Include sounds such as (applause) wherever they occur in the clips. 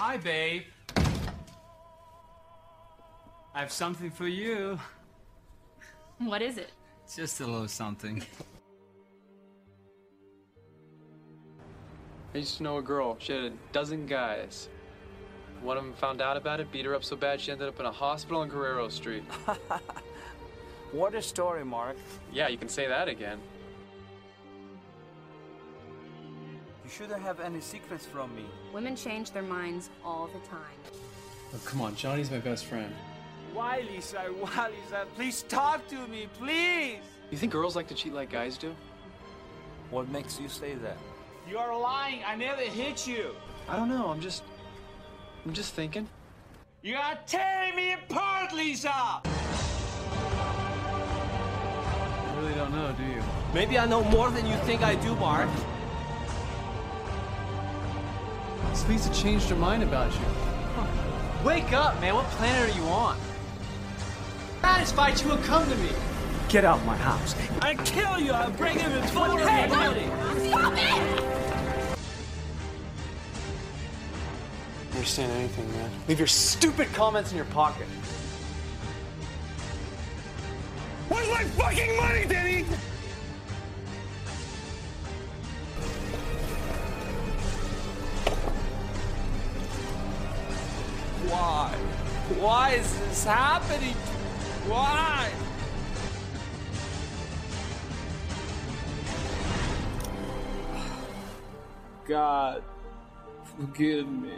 Hi, babe. I have something for you. What is it? Just a little something. I used to know a girl. She had a dozen guys. One of them found out about it, beat her up so bad she ended up in a hospital on Guerrero Street. (laughs) What a story, Mark. yeah, you can say that again. You shouldn't have any secrets from me. Women change their minds all the time. Oh, come on, Johnny's my best friend. Why, Lisa? Why, Lisa? Please talk to me, please. You think girls like to cheat like guys do? What makes you say that? You are lying. I never hit you. I don't know. I'm just. I'm just thinking. You are tearing me apart, Lisa. You really don't know, do you? Maybe I know more than you think I do, Mark. This Lisa changed her mind about you. Wake up, man. What planet are you on? Satisfied you will come to me. Get out of my house. I kill you. I'll bring him in full hey, Stop it! understand anything, man. Leave your stupid comments in your pocket. Where's my fucking money, Denny? Why? Why is this happening? Why? God, forgive me.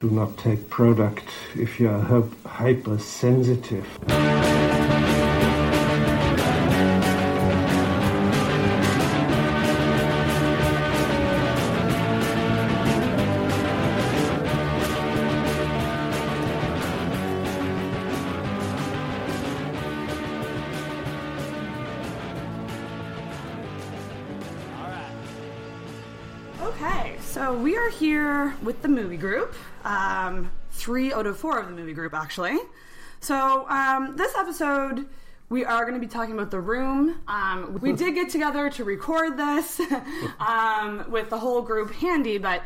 Do not take product if you are hypersensitive. With the movie group. Um, three out of four of the movie group, actually. So um, this episode, we are going to be talking about the room. Um, we did get together to record this (laughs) um, with the whole group handy, but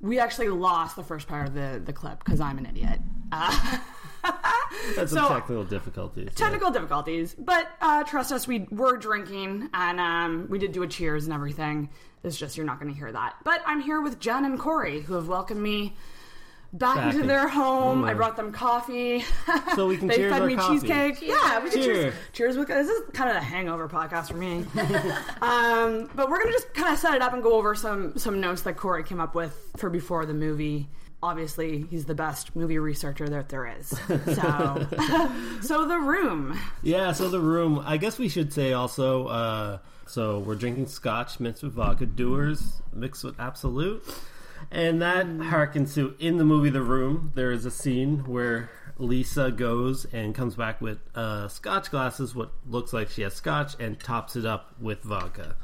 we actually lost the first part of the, the clip because I'm an idiot. Uh, (laughs) (laughs) That's So- some technical difficulties. yeah. technical difficulties, but uh, trust us, we were drinking and um, we did do a cheers and everything. It's just you're not going to hear that. But I'm here with Jen and Corey, who have welcomed me back, Back into in- their home. I Mm. brought them coffee. So we can (laughs) they fed me coffee. cheesecake. Yeah, we can cheers. Cheers. Cheers with this is kind of a hangover podcast for me. (laughs) um, but we're gonna just kind of set it up and go over some some notes that Corey came up with for before the movie. Obviously, he's the best movie researcher that there is. (laughs) So, (laughs) so the room. Yeah, so the room. I guess we should say also. Uh, so we're drinking scotch mixed with vodka, Dewar's mixed with Absolut, and that harkens to in the movie The Room. There is a scene where Lisa goes and comes back with uh, scotch glasses, what looks like she has scotch, and tops it up with vodka.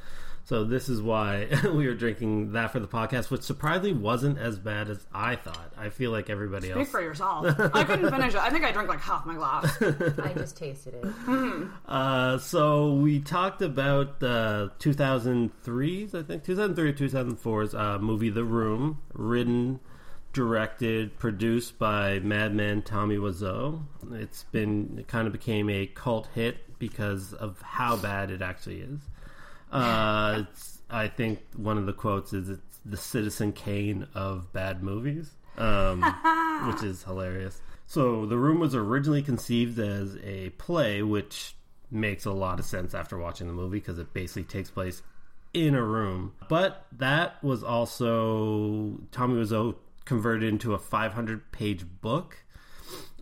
So this is why (laughs) we were drinking that for the podcast, which surprisingly wasn't as bad as I thought. I feel like everybody Speak else. Speak for yourself. I couldn't (laughs) finish it. I think I drank like half my glass. (laughs) I just tasted it. Uh, so we talked about the 2003's, I think 2003 or 2004's uh, movie The Room, written, directed, produced by Madman Tommy Wiseau. It's been it kind of became a cult hit because of how bad it actually is. Uh, it's, I think one of the quotes is it's the Citizen Kane of bad movies, um, (laughs) which is hilarious. So the room was originally conceived as a play, which makes a lot of sense after watching the movie because it basically takes place in a room. But that was also Tommy Wiseau converted into a 500 page book.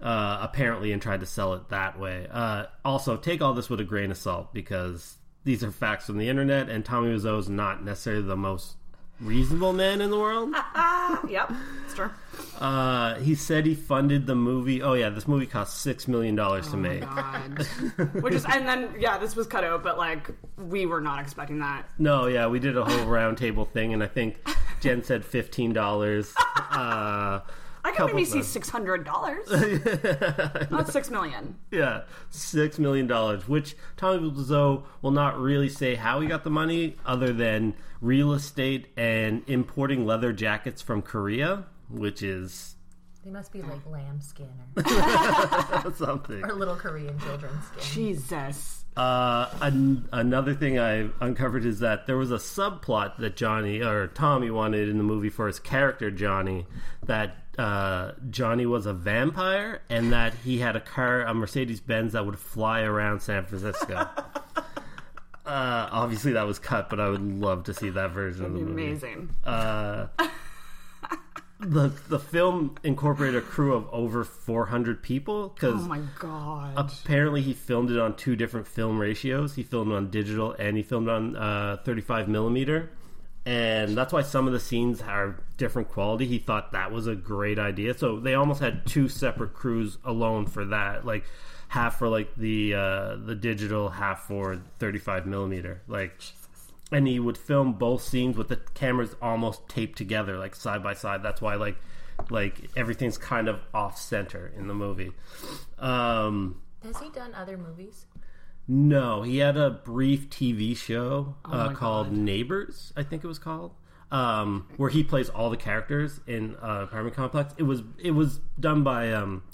Uh, apparently, and tried to sell it that way. Uh, also, take all this with a grain of salt because these are facts from the internet, and Tommy Wiseau is not necessarily the most reasonable man in the world. (laughs) yep, it's true. Uh, he said he funded the movie. Oh yeah, this movie cost six million dollars to make. God. (laughs) Which is, and then yeah, this was cut out, but like we were not expecting that. No, yeah, we did a whole roundtable thing, and I think Jen said fifteen dollars. (laughs) Uh, I can couple maybe see six hundred dollars. (laughs) Not six million. Yeah, six million dollars. Which Tommy Wiseau will not really say how he got the money, other than real estate and importing leather jackets from Korea, which is They must be like lamb skin or (laughs) (laughs) something. or, or little Korean children's skin. Jesus. Uh, an- another thing I uncovered is that there was a subplot that Johnny or Tommy wanted in the movie for his character Johnny that uh, Johnny was a vampire and that he had a car, a Mercedes Benz that would fly around San Francisco. (laughs) uh, obviously, that was cut, but I would love to see that version of the movie. Amazing. Uh, the the film incorporated a crew of over 400 people because Oh my god. apparently he filmed it on two different film ratios. He filmed on digital and he filmed on uh, 35 millimeter, and that's why some of the scenes are different quality. He thought that was a great idea, so they almost had two separate crews alone for that, like half for like the uh, the digital, half for 35 millimeter, like. And he would film both scenes with the cameras almost taped together, like side by side. That's why, like, like everything's kind of off center in the movie. Um, Has he done other movies? No, he had a brief TV show uh, Oh my called God. Neighbors, I think it was called, um, where he plays all the characters in uh, apartment complex. It was it was done by um,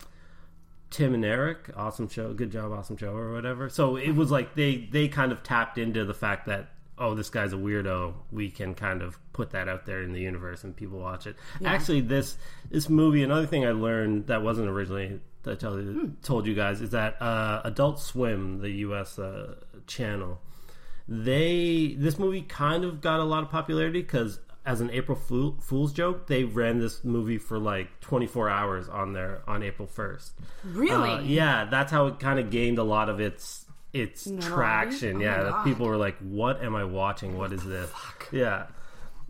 Tim and Eric. Awesome show, good job, awesome show, or whatever. So it was like they they kind of tapped into the fact that oh, this guy's a weirdo. We can kind of put that out there in the universe and people watch it. Actually, this this movie. Another thing I learned that wasn't originally that I tell you, told you guys is that uh, Adult Swim, the U.S. Uh, channel, they this movie kind of got a lot of popularity because as an April Fool, Fool's joke, they ran this movie for like 24 hours on their on April 1st. Really? Uh, yeah, that's how it kind of gained a lot of its its Notoriety? traction. Oh yeah, people were like, "What am I watching? What is this?" Yeah.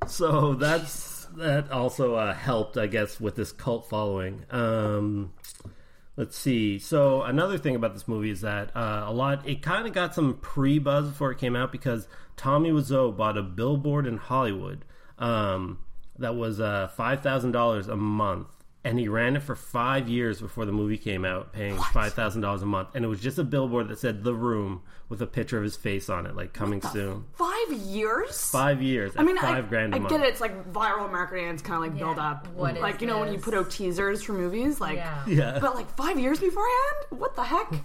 So that's that also uh, helped, I guess, with this cult following. Um, let's see. So another thing about this movie is that uh, a lot it kind of got some pre buzz before it came out because Tommy Wiseau bought a billboard in Hollywood um, that was uh, five thousand dollars a month. And he ran it for five years before the movie came out, paying five thousand dollars a month. And it was just a billboard that said "The Room" with a picture of his face on it, like coming soon. Five years? Five years. I mean, five I, grand a I month. I get it. It's like viral marketing. It's kind of like build up. What is like you know when you put out teasers for movies, like. Yeah. Yeah. But like five years beforehand? What the heck? (laughs)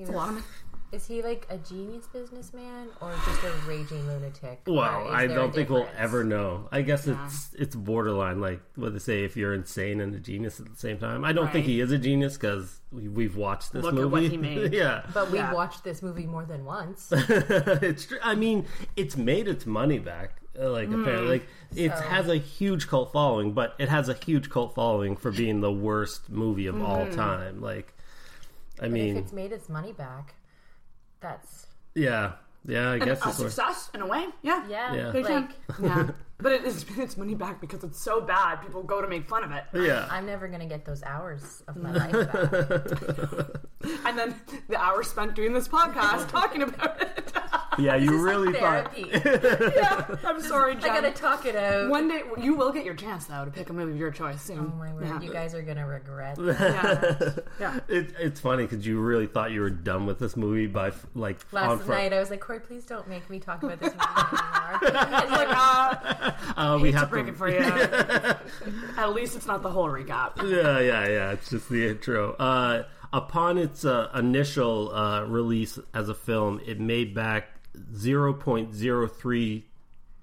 It's a lot of. Is he like a genius businessman or just a raging lunatic? Or Well, I don't a think we'll ever know. I guess it's it's borderline, like what they say, if you're insane and a genius at the same time. I don't think he is a genius because we, we've watched this Look at movie. what he made. (laughs) yeah, But we've Yeah. watched this movie more than once. (laughs) it's true. I mean, it's made its money back. uh, Like Hmm. apparently, like it So- has a huge cult following, but it has a huge cult following for being the worst movie of all Hmm. time. Like, I But mean, if it's made its money back, that's yeah, yeah. I guess a it's worth- success in a way. Yeah. yeah. Yeah. Big Like. Yeah. (laughs) But it is (laughs) its money back because it's so bad. People go to make fun of it, yeah. I'm never gonna get those hours of my (laughs) life back. and then the hours spent doing this podcast (laughs) talking about it. Yeah, you This is really like thought. therapy. yeah. I'm sorry, Jen. I gotta talk it out. One day you will get your chance though to pick a movie of your choice soon. oh my word, Yeah. you guys are gonna regret. Yeah. yeah. It, it's funny because you really thought you were done with this movie by like Last Fri- night I was like, Corey, please don't make me talk about this movie anymore. It's like, uh, Uh, we to break to it for you. (laughs) At least it's not the whole recap. (laughs) Yeah, yeah, yeah. It's just the intro. Uh, upon its uh, initial uh, release as a film, it made back zero point zero three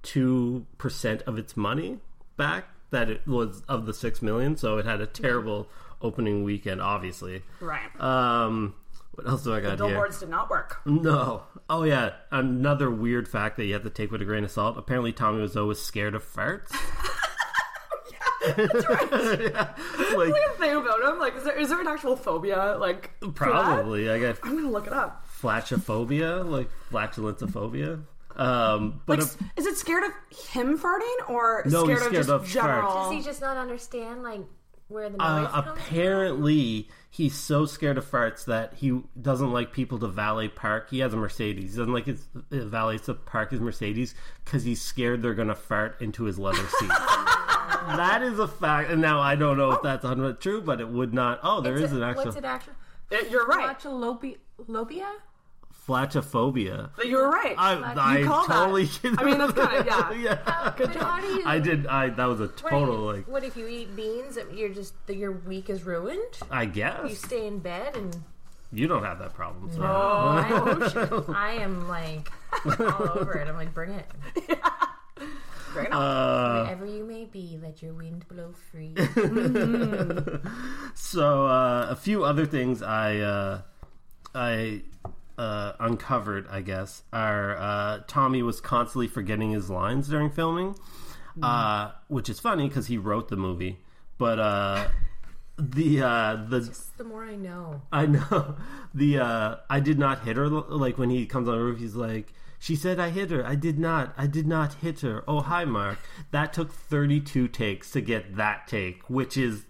two percent of its money back that it was of the six million. So it had a terrible opening weekend, obviously. Right. Um, what else do I got here? Billboards did not work. No. Oh yeah. Another weird fact that you have to take with a grain of salt. Apparently, Tommy Wiseau was scared of farts. (laughs) yeah, like (laughs) Like a thing about him, like, is there is there an actual phobia? Like, probably. I got I'm gonna look it up. flashophobia, like flatulentophobia. Um, but Like, a- is it scared of him farting or No, scared, he's of just of general? farts. Does he just not understand like where the noise uh, apparently, he's so scared of farts that he doesn't like people to valet park. He has a Mercedes. He doesn't like his uh, valets to park his Mercedes because he's scared they're gonna fart into his leather seat. (laughs) that is a fact. And now I don't know if that's 100 true, but it would not. Oh, there is It's a- an actual What's it actually? Uh, You're right. Flacholopia? Flachophobia. You were right. I, I you called totally. that. I mean, that's kind of yeah. (laughs) yeah. Good job. How do you, I did. I that was a what, total you- like. what if you eat beans? You're just your week is ruined. I guess You stay in bed and you don't have that problem. So. I, (laughs) I am like all over it. I'm like, bring it. Yeah. (laughs) Bring it uh, Wherever you may be, let your wind blow free. so uh, a few other things I uh, I uh, uncovered, I guess, are uh, Tommy was constantly forgetting his lines during filming, uh, which is funny because he wrote the movie. But uh, the uh, the the more I know. I know (laughs) the uh, I did not hit her. Like when he comes on the roof, he's like. She said I hit her. I did not. I did not hit her. Oh, hi, Mark. That took 32 takes to get that take, which is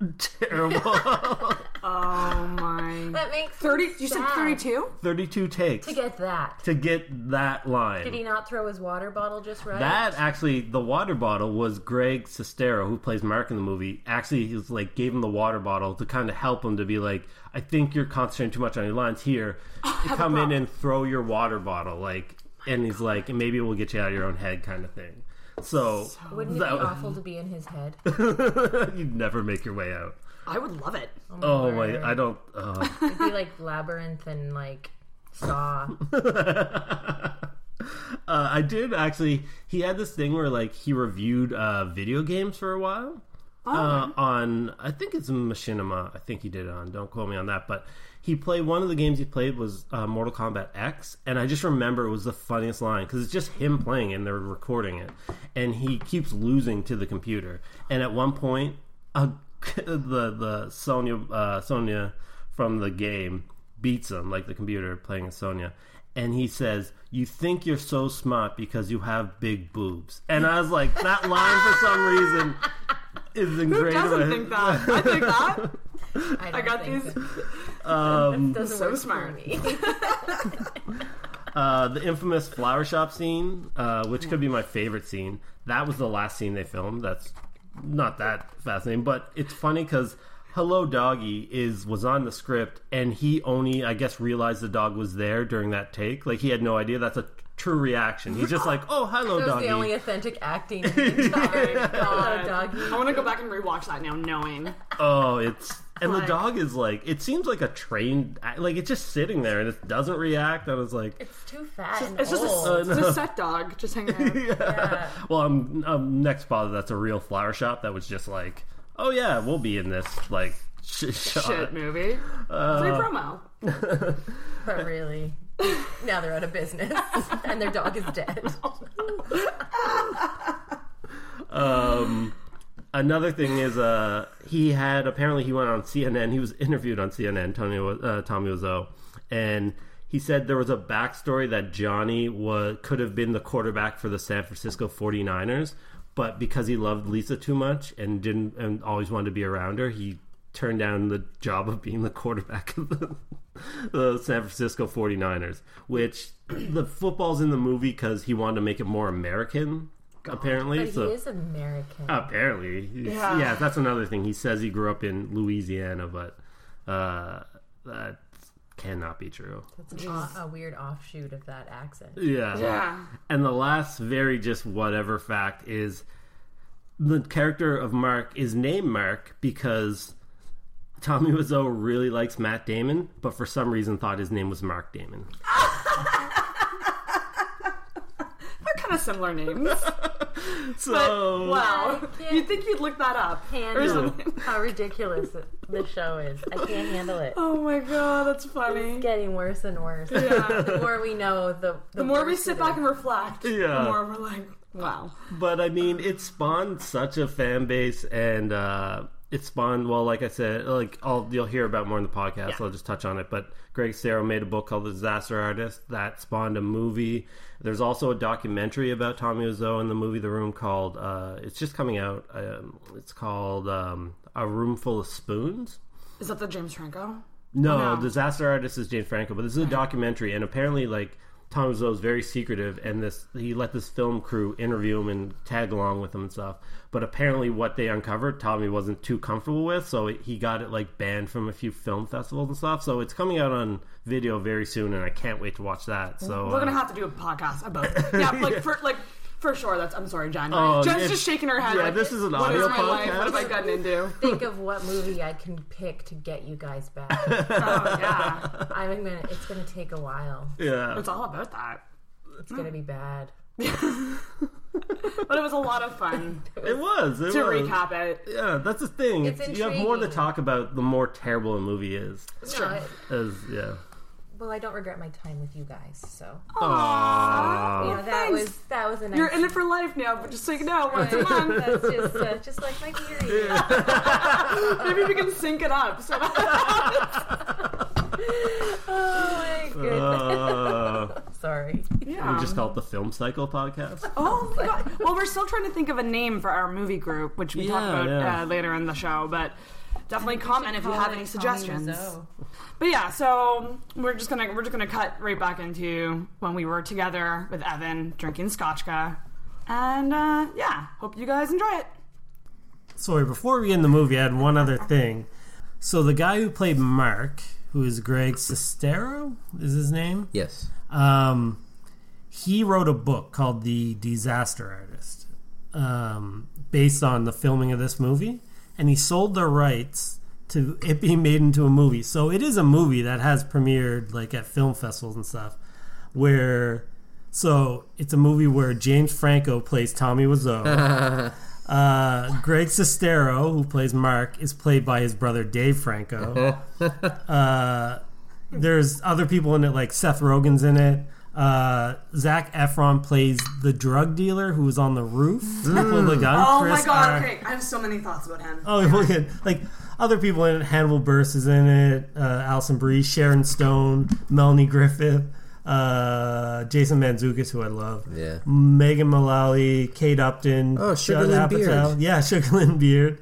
(laughs) terrible. (laughs) Oh (laughs) my. That makes Thirty. me You said sad. thirty-two. 32 takes to get that. to get that line. Did he not throw his water bottle just right? That actually, the water bottle was Greg Sestero, who plays Mark in the movie. Actually, he was like gave him the water bottle to kind of help him to be like, I think you're concentrating too much on your lines. Here, (laughs) come in and throw your water bottle, like, and he's oh like, maybe we'll get you out of your own head, kind of thing. So, Wouldn't it that- be awful to be in his head? (laughs) you'd never make your way out. I would love it. Oh my! word. I don't. Uh, It'd be like labyrinth and like saw. (laughs) Uh, I did actually. He had this thing where like he reviewed uh, video games for a while uh, on. I think it's Machinima. I think he did it on. Don't quote me on that, but he played one of the games he played was uh, Mortal Kombat X, and I just remember it was the funniest line because it's just him playing and they're recording it, and he keeps losing to the computer, and at one point, uh, (laughs) the the Sonya uh, Sonya from the game beats him like the computer playing as Sonya. And he says, "You think you're so smart because you have big boobs." And I was like, "That (laughs) line for some reason is Who ingrained." in doesn't think that? I think that. I, (laughs) I don't got think these. so. Um, Doesn't So work smart. uh, the infamous flower shop scene, uh, which could be my favorite scene. That was the last scene they filmed. That's not that fascinating, but it's funny because "Hello Doggy" is was on the script, and he only, I guess, realized the dog was there during that take. Like he had no idea. That's a true reaction. He's just like, "Oh, hello, That was doggy." the only authentic acting (laughs) in the entire (laughs) God. doggy. I want to go back and rewatch that now, knowing. Oh, it's and the dog is like it seems like a trained like it's just sitting there and it doesn't react. I was like, It's too fat and It's just a, old. it's a set dog just hanging (laughs) out. yeah. well, I'm, I'm next positive that's a real flower shop that was just like, oh yeah, we'll be in this like sh- shot. Shit movie. Uh, Free promo. (laughs) But really, now they're out of business (laughs) and their dog is dead. Um, another thing is, uh, he had apparently he went on CNN. He was interviewed on CNN, Tony uh, Tommy Wiseau, and he said there was a backstory that Johnny was could have been the quarterback for the San Francisco 49ers, but because he loved Lisa too much and didn't and always wanted to be around her, he turned down the job of being the quarterback of the, the San Francisco 49ers, which the football's in the movie because he wanted to make it more American. Apparently, But so he is American. Apparently, Yeah. yeah. That's another thing. He says he grew up in Louisiana, but uh, that cannot be true. That's a, o- a weird offshoot of that accent. Yeah. Yeah. And the last very just whatever fact is the character of Mark is named Mark because Tommy Wiseau really likes Matt Damon, but for some reason thought his name was Mark Damon. (laughs) They're kind of similar names. (laughs) So Wow. You'd think you'd look that up. Handle how ridiculous the show is. I can't handle it. Oh my god, that's funny. It's getting worse and worse. Yeah. The more we know, the the, The more we sit back is. and reflect, Yeah. the more we're like, wow. but I mean, it spawned such a fan base, and uh, it spawned. Well, like I said, like I'll, you'll hear about more in the podcast. I'll just touch on it. But Greg Sero made a book called The Disaster Artist that spawned a movie. There's also a documentary about Tommy Wiseau in the movie The Room called. Uh, it's just coming out. Um, it's called um, A Room Full of Spoons. Is that the James Franco? No, Oh, no. Disaster Artist is James Franco, but this is a documentary, and apparently, like Tommy Wiseau is very secretive, and this he let this film crew interview him and tag along with him and stuff. But apparently, what they uncovered, Tommy wasn't too comfortable with, so he got it like banned from a few film festivals and stuff. So it's coming out on video very soon, and I can't wait to watch that. So We're gonna uh, have to do a podcast about it. Yeah, like for like for sure. That's I'm sorry, Jen. Oh, Jen's just shaking her head. yeah, like, this is an what audio my life? podcast. What have I gotten into? (laughs) Think of what movie I can pick to get you guys back. (laughs) Oh yeah, I'm gonna. It's gonna take a while. yeah, it's all about that. It's gonna be bad. (laughs) But it was a lot of fun it was. It to was. recap it. Yeah, that's the thing. It's It's, you have more to talk about the more terrible a movie is. No, it- As yeah. Well, I don't regret my time with you guys. So Aww. you know that thanks. was that was a nice. You're in it for life now, but just so you know, once a month, That's just uh, just like my period. (laughs) maybe we can sync it up. So (laughs) Oh my goodness. Uh, (laughs) Sorry. yeah. we just call it the Film Cycle podcast. Oh my god! Well, we're still trying to think of a name for our movie group, which we talk about yeah. uh, later in the show. But definitely comment if you have any suggestions. But yeah, so we're just gonna we're just gonna cut right back into when we were together with Evan drinking scotchka, and uh, yeah, hope you guys enjoy it. Sorry, before we end the movie, I had one other thing. So the guy who played Mark, who is Greg Sestero, is his name. Yes. Um, he wrote a book called The Disaster Artist, um, based on the filming of this movie, and he sold the rights to it being made into a movie. So it is a movie that has premiered like at film festivals and stuff. Where, so it's a movie where James Franco plays Tommy Wiseau. (laughs) Uh, Greg Sestero, who plays Mark, is played by his brother Dave Franco. (laughs) uh, there's other people in it, like Seth Rogen's in it. Uh, Zac Efron plays the drug dealer who was on the roof with the gun. Oh Chris my god! Ar- Okay, I have so many thoughts about him. Oh, look at like other people in it. Hannibal Buress is in it. Uh, Alison Brie, Sharon Stone, Melanie Griffith, uh, Jason Mantzoukas, who I love. Yeah. Megan Mullally, Kate Upton. Oh, Sugar Judd Lynn Apatow. Beard. Yeah, (laughs) Sugar Lyn Beard.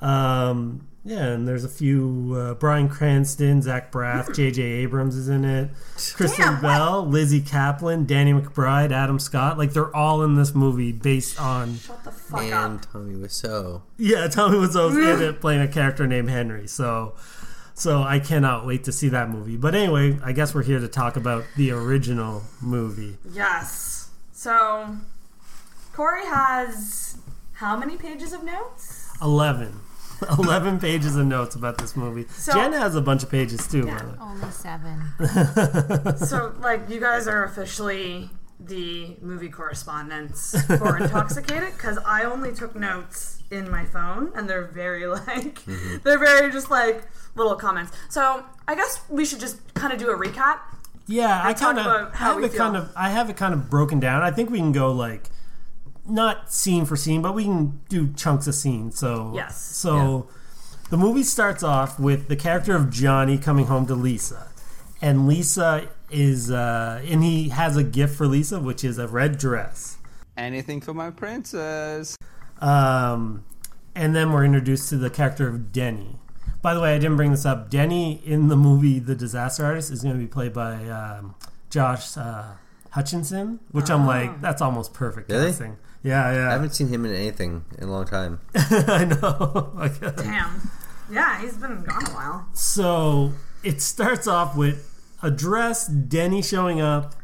Um, yeah, and there's a few. Uh, Bryan Cranston, Zach Braff, J.J. Abrams is in it. Kristen Damn, what? Bell, Lizzy Caplan, Danny McBride, Adam Scott. Like they're all in this movie based on Shut the fuck And up. Tommy Wiseau. yeah, Tommy Wiseau's in it playing a character named Henry. So, so I cannot wait to see that movie. But anyway, I guess we're here to talk about the original movie. Yes. So Corey has how many pages of notes? 11. (laughs) 11 pages of notes about this movie. So- Jen has a bunch of pages too. by the way. Only seven. (laughs) so like you guys are officially the movie correspondents for (laughs) Intoxicated because I only took notes in my phone and they're very like mm-hmm. they're very just like little comments. So I guess we should just kind of do a recap. Yeah, I And kind of about I how have we it kind feel. of I have it kind of broken down. I think we can go like not scene for scene, but we can do chunks of scene. So Yes. So the movie starts off with the character of Johnny coming home to Lisa, and Lisa is uh, and he has a gift for Lisa, which is a red dress. Anything for my princess. Um, and then we're introduced to the character of Denny. By the way, I didn't bring this up. Denny in the movie The Disaster Artist is going to be played by um, Josh uh, Hutcherson, which I'm like, that's almost perfect Really? casting. Yeah, yeah. I haven't seen him in anything in a long time. (laughs) I know. Like, Damn. Yeah, he's been gone a while. so it starts off with a dress, Denny showing up,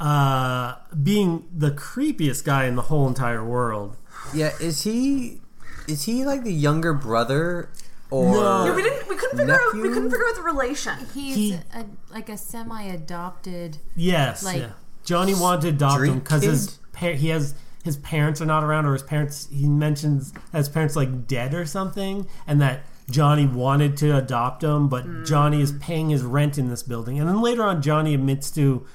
uh, being the creepiest guy in the whole entire world. Yeah, is he is he like the younger brother or No. Yeah, we didn't. We couldn't figure out. We couldn't figure out the relation. He's He- a, like a semi-adopted. Yes, Like- yeah. Johnny wanted to adopt him because his kid? he has his parents are not around, or his parents. He mentions that his parents like dead or something, and that Johnny wanted to adopt him, but hmm. Johnny is paying his rent in this building. And then later on, Johnny admits to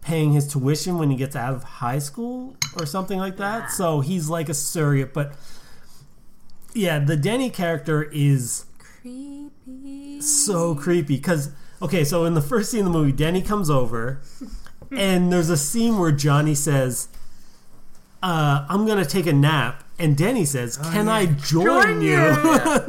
paying his tuition when he gets out of high school or something like that. So he's like a surrogate, but yeah, the Denny character is Creepy. so creepy because okay so in the first scene of the movie denny comes over (laughs) and there's a scene where johnny says uh, i'm gonna take a nap and denny says can i join, Join you, you.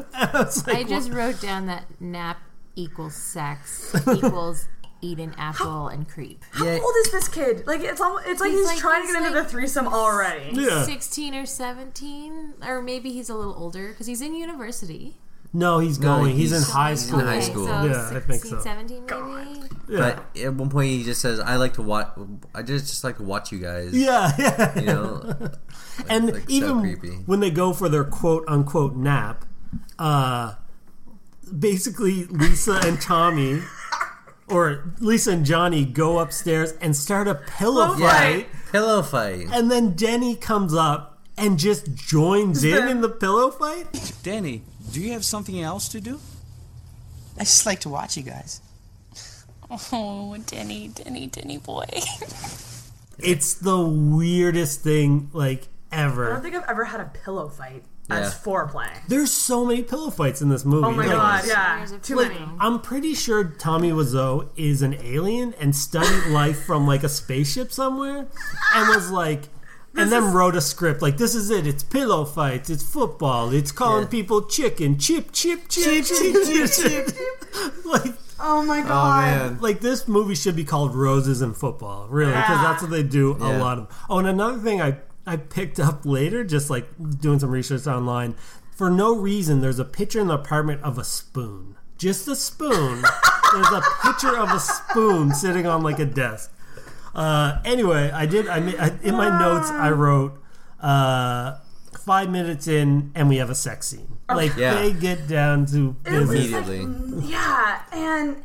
(laughs) I like, I just wrote down that nap equals sex equals eat an apple and creep. How old is this kid? Like it's almost, it's like he's, He's like- trying to he's get into the threesome already. Yeah. 16 or 17 or maybe he's a little older because he's in university No, he's No, going. He's, he's in high in school. high Okay, school. so Yeah, I think 16, so. 17 maybe Yeah. But at one point he just says, "I like to watch. I just just like to watch you guys." Yeah, yeah. You know, (laughs) and like, so even creepy. when they go for their quote unquote nap, uh, basically Lisa and Tommy, (laughs) or Lisa and Johnny, go upstairs and start a pillow yeah, fight, pillow fight. and then Denny comes up and just joins in in the pillow fight. Danny, do you have something else to do? I just like to watch you guys. Oh, Denny, Denny, Denny boy. (laughs) It's the weirdest thing like ever. I don't think I've ever had a pillow fight as foreplay. There's so many pillow fights in this movie. Oh my Like, god, yeah, too few. many. I'm pretty sure Tommy Wiseau is an alien and studied life from like a spaceship somewhere and was like and then wrote a script like this is it. It's pillow fights. It's football. It's calling Yeah. people chicken. Chip chip chip chip chip chip chip (laughs) like Oh my Oh god. man, like this movie should be called Roses and Football really because Yeah. that's what they do a lot of. Oh and another thing I I picked up later just like doing some research online for no reason there's a picture in the apartment of a spoon. Just a spoon. (laughs) There's a picture of a spoon sitting on like a desk uh, anyway I did I, ma- I in my notes I wrote uh, five minutes in and we have a sex scene like Yeah. they get down to It was business like- immediately. yeah, and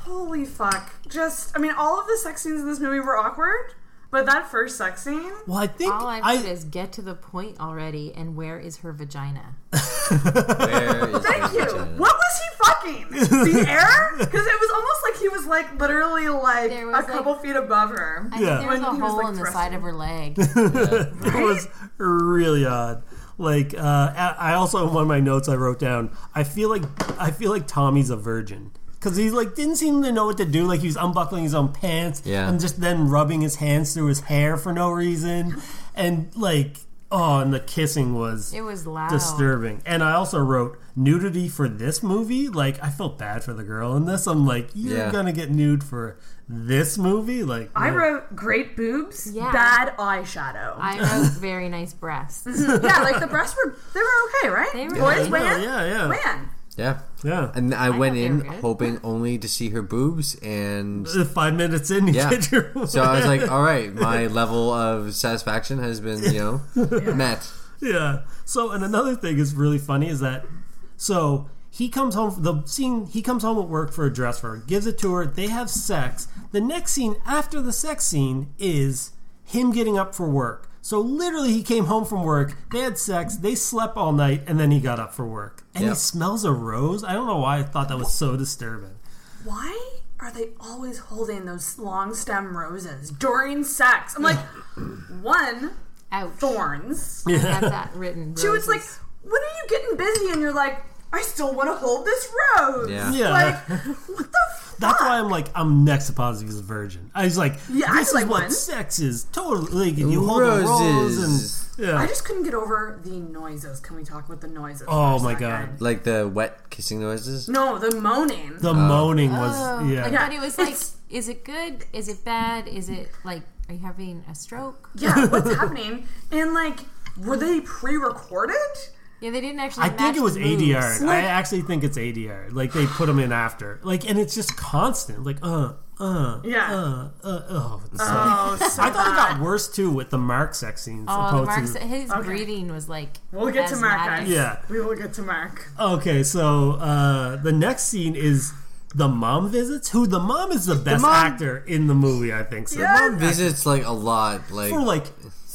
holy fuck. Just, I mean, all of the sex scenes in this movie were awkward, but that first sex scene. well I think all I've I, heard is get to the point already and where is her vagina where is Thank the you. vagina? What was he fucking? The (laughs) air? Because it was almost like he was like literally like a was, couple feet above her. I Yeah. think there was When a he was, hole like, in the thrusting. side of her leg (laughs) it was really odd. Like, uh, I I also in one of my notes I wrote down. I feel like I feel like Tommy's a virgin because he like didn't seem to know what to do. Like he was unbuckling his own pants Yeah. and just then rubbing his hands through his hair for no reason, and like oh, and the kissing was it was loud disturbing. And I also wrote nudity for this movie. Like I felt bad for the girl in this. I'm like, you're Yeah. gonna get nude for this movie? Like I no. wrote great boobs, Yeah. bad eyeshadow. I (laughs) wrote very nice breasts (laughs) yeah, like the breasts were they were okay, right? They were Boys, okay. Wan? Yeah, yeah. Wan. Yeah, yeah. and I, I went in hoping only to see her boobs, and (laughs) Five minutes in, you Yeah. get your (laughs) so I was like, (laughs) "All right, my level of satisfaction has been, you know, met." Yeah. So, and another thing is really funny is that so he comes home the scene he comes home at work for a dress for her, gives it to her, they have sex. The next scene after the sex scene is him getting up for work. So literally he came home from work, they had sex, they slept all night, and then he got up for work. And he smells a rose. I don't know why I thought that was so disturbing. Why are they always holding those long stem roses during sex? I'm like, (clears throat) one, Ouch. thorns. I have that written. Two, it's like, when are you getting busy and you're like, I still want to hold this rose. Yeah. Yeah. Like, (laughs) what the fuck? That's why I'm like, I'm next to positive he's a virgin. I was like, Yeah, I this is like what one. sex is. Totally. Like, you hold the Roses. rose and. Yeah. I just couldn't get over the noises. Can we talk about the noises? Oh my second? God. Like the wet kissing noises. No, the moaning. The oh. moaning was Oh, yeah. I thought it was like, It's- is it good? Is it bad? Is it like, are you having a stroke? yeah, what's (laughs) happening? And like, were they pre-recorded? Yeah, they didn't actually. I think it was the moves. ADR. I actually think it's ADR. Like they put them in after. Like and it's just constant. Like uh uh Yeah. uh uh oh. So- Oh, so I thought it got worse too with the Mark sex scenes. Oh, the opposed Mark's, to- his Okay. breathing was like. We'll get to Mark, guys. Yeah. we will get to Mark. okay, so uh the next scene is the mom visits. Who the mom is the best mom- actor in the movie. I think so. Yeah. Mom visits like a lot, like for like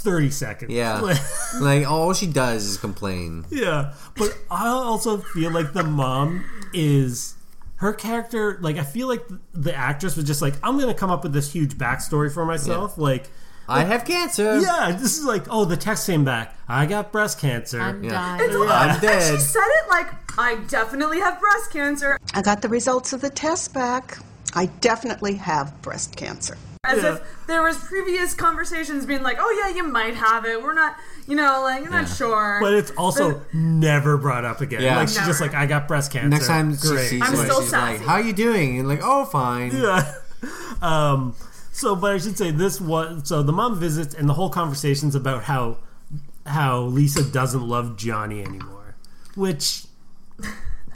thirty seconds. yeah, (laughs) Like- like all she does is complain. Yeah, but I also feel like the mom is her character. Like I feel like the actress was just like, I'm gonna come up with this huge backstory for myself. Like, I have cancer. yeah, this is like, oh, the text came back. I got breast cancer. I'm Yeah. dying. It's I'm dead. she said it like, I definitely have breast cancer. I got the results of the test back. I definitely have breast cancer. As Yeah. if there was previous conversations being like, "Oh yeah, you might have it. We're not, you know, like you're not sure." But it's also never brought up again. Yeah. Like she's just like, I got breast cancer. Next time she sees I'm still she's like, sassy. "How you doing?" And like, "Oh, fine." Yeah. (laughs) Um, so, but I should say this was so the mom visits, and the whole conversation's about how how Lisa doesn't love Johnny anymore, which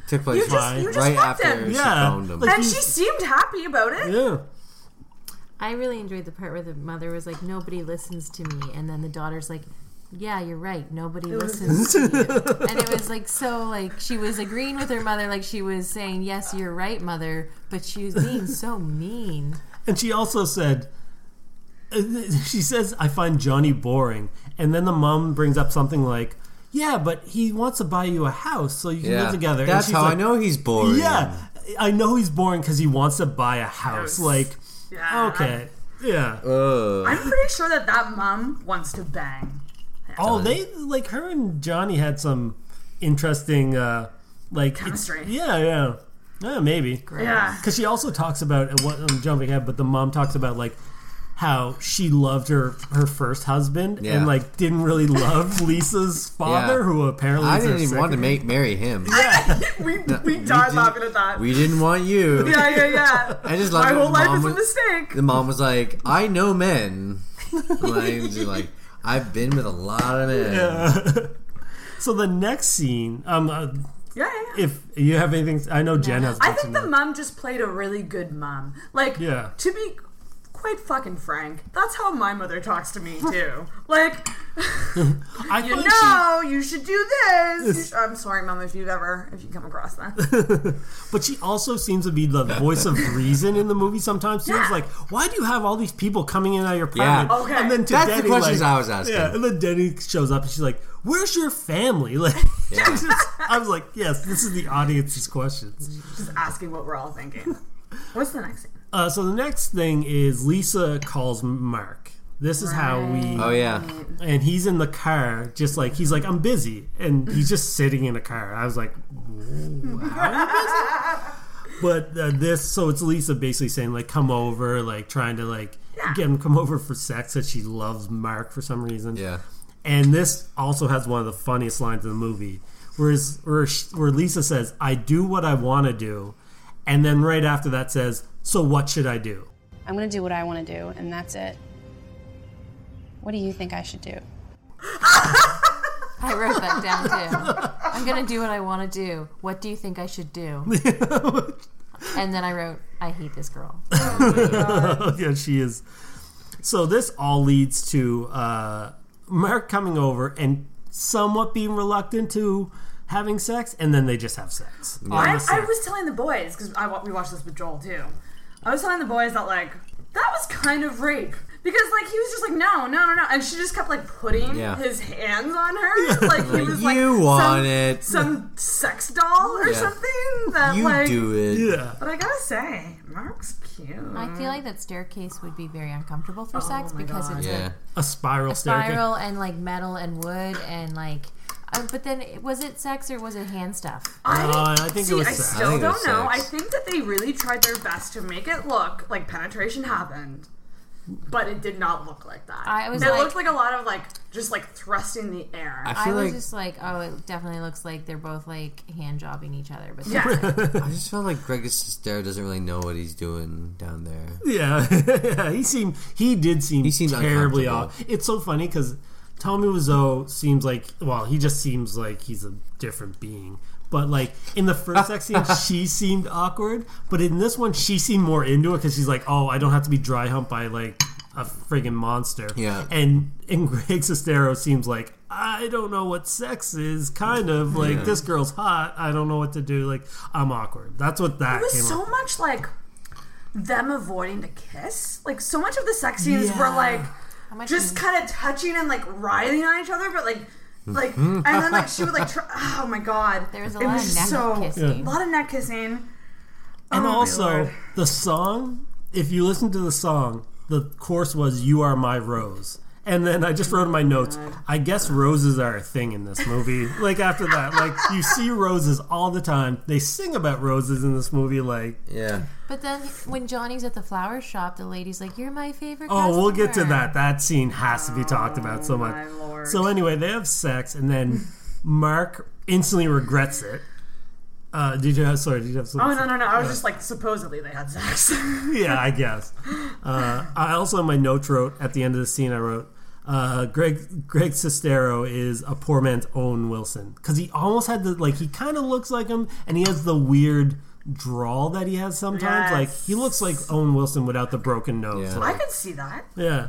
Took place You just- you just right fucked after him. she Yeah. phoned him. Like- and she seemed happy about it. yeah, I really enjoyed the part where the mother was like, "Nobody listens to me," and then the daughter's like, "Yeah, you're right. Nobody listens to (laughs) you." And it was like so, like she was agreeing with her mother, like she was saying, "Yes, you're right, mother," but she was being so mean. and she also said. uh, (laughs) She says, "I find Johnny boring," and then the mom brings up something like, "Yeah, but he wants to buy you a house so you can yeah, live together." And That's she's how I know he's boring. Yeah, I know he's boring because he wants to buy a house. House. Like, Yeah. okay, yeah. Ugh. I'm pretty sure that that mom wants to bang. Oh, they like her and Johnny had some interesting, uh like Chemistry. Yeah, yeah, yeah, maybe. Yeah. Because she also talks about what I'm jumping ahead, but the mom talks about like how she loved her her first husband Yeah. and like didn't really love (laughs) Lisa's father, Yeah. who apparently I didn't even want to make marry him. (laughs) Yeah, we we died didn't- laughing at that. We didn't want you. (laughs) yeah, yeah, yeah. I just love My it. whole The life mom is a was- mistake. The mom was like, "I know men." like, just like I've been with a lot of men. Yeah. so the next scene, um, uh, Yeah, yeah, yeah. if you have anything, I know Jen has. I think the mom just played a really good mom. Like, Yeah. to be quite fucking frank, that's how my mother talks to me (laughs) too. like, (laughs) I you find know, you should do this. You sh- I'm sorry, mom, if you've ever if you come across that. (laughs) But she also seems to be the voice of reason in the movie sometimes too. It's like, why do you have all these people coming in out of your Yeah. Okay. And then to That's the Denny, questions like- I was asking. Yeah, and then Denny shows up and she's like, "Where's your family?" Like, Yeah. just- I was like, "Yes, this is the audience's questions." just asking what we're all thinking. What's the next scene? Uh, so the next thing is Lisa calls Mark. This is how we. Oh yeah. And he's in the car, just like he's like, "I'm busy," and he's just sitting in a car. I was like, "Whoa, "How are you busy?" (laughs) But uh, this, so it's Lisa basically saying like, "Come over," like trying to like get him come over for sex. That she loves Mark for some reason. Yeah. And this also has one of the funniest lines in the movie, whereas where, where Lisa says, "I do what I want to do," and then right after that says, "So what should I do?" I'm gonna do what I want to do, and that's it. What do you think I should do? I wrote that down too. I'm gonna do what I want to do. What do you think I should do? and then I wrote, I hate this girl. (laughs) (laughs) yeah, she is. So this all leads to uh, Mark coming over and somewhat being reluctant to having sex, and then they just have sex. on I, the I was telling the boys because I we watched this with Joel too. I was telling the boys that like that was kind of rape because like he was just like no no no no and she just kept like putting Yeah. his hands on her (laughs) like he Like, was like you some, want it. some sex doll or Yeah. something that You like do it. yeah. but I gotta say Mark's cute. I feel like that staircase would be very uncomfortable for oh sex because God. it's Yeah. A spiral a, a staircase. spiral and like metal and wood and like. Uh, but then, was it sex or was it hand stuff? I, Uh, I think it see, was I sex. still I think don't was know. I think that they really tried their best to make it look like penetration happened, but it did not look like that. I was it like- looked like a lot of like just like thrusting the air. I I was like just like, oh, it definitely looks like they're both like hand jobbing each other. But yeah, (laughs) I just felt like Greg Sestero doesn't really know what he's doing down there. Yeah, (laughs) yeah, he seemed he did seem He seemed terribly off. It's so funny because Tommy Wiseau seems like well, he just seems like he's a different being. But like in the first sex scene, (laughs) she seemed awkward, but in this one, she seemed more into it because she's like, "Oh, I don't have to be dry humped by like a friggin' monster." Yeah. and and Greg Sestero seems like I don't know what sex is. Kind of like this girl's hot. I don't know what to do. Like I'm awkward. That's what that it was came so off. much like them avoiding to kiss. Like so much of the sex scenes were Yeah. like How much just kind of touching and like writhing on each other, but like. Like mm-hmm. and then like she would like try, oh my god There was a it lot was of neck so kissing. a lot of neck kissing And Oh, also, the song, if you listen to the song, the chorus was You Are My Rose. And then I just wrote in my notes, oh I guess roses are a thing in this movie. (laughs) like after that, like you see roses all the time. They sing about roses in this movie. Like, Yeah. But then when Johnny's at the flower shop, the lady's like, "You're my favorite." oh, we'll get to that. That scene has to be talked about oh so much. So anyway, they have sex, and then Mark instantly regrets it. Uh, did you have? Sorry, did you have Oh no no no! I was Uh, just like supposedly they had sex. (laughs) yeah, I guess. Uh, I also in my notes wrote at the end of the scene. I wrote, uh, "Greg Greg Sestero is a poor man's Owen Wilson because he almost had the like he kind of looks like him, and he has the weird drawl that he has sometimes. Yes. Like he looks like Owen Wilson without the broken nose. I Like, could see that. yeah.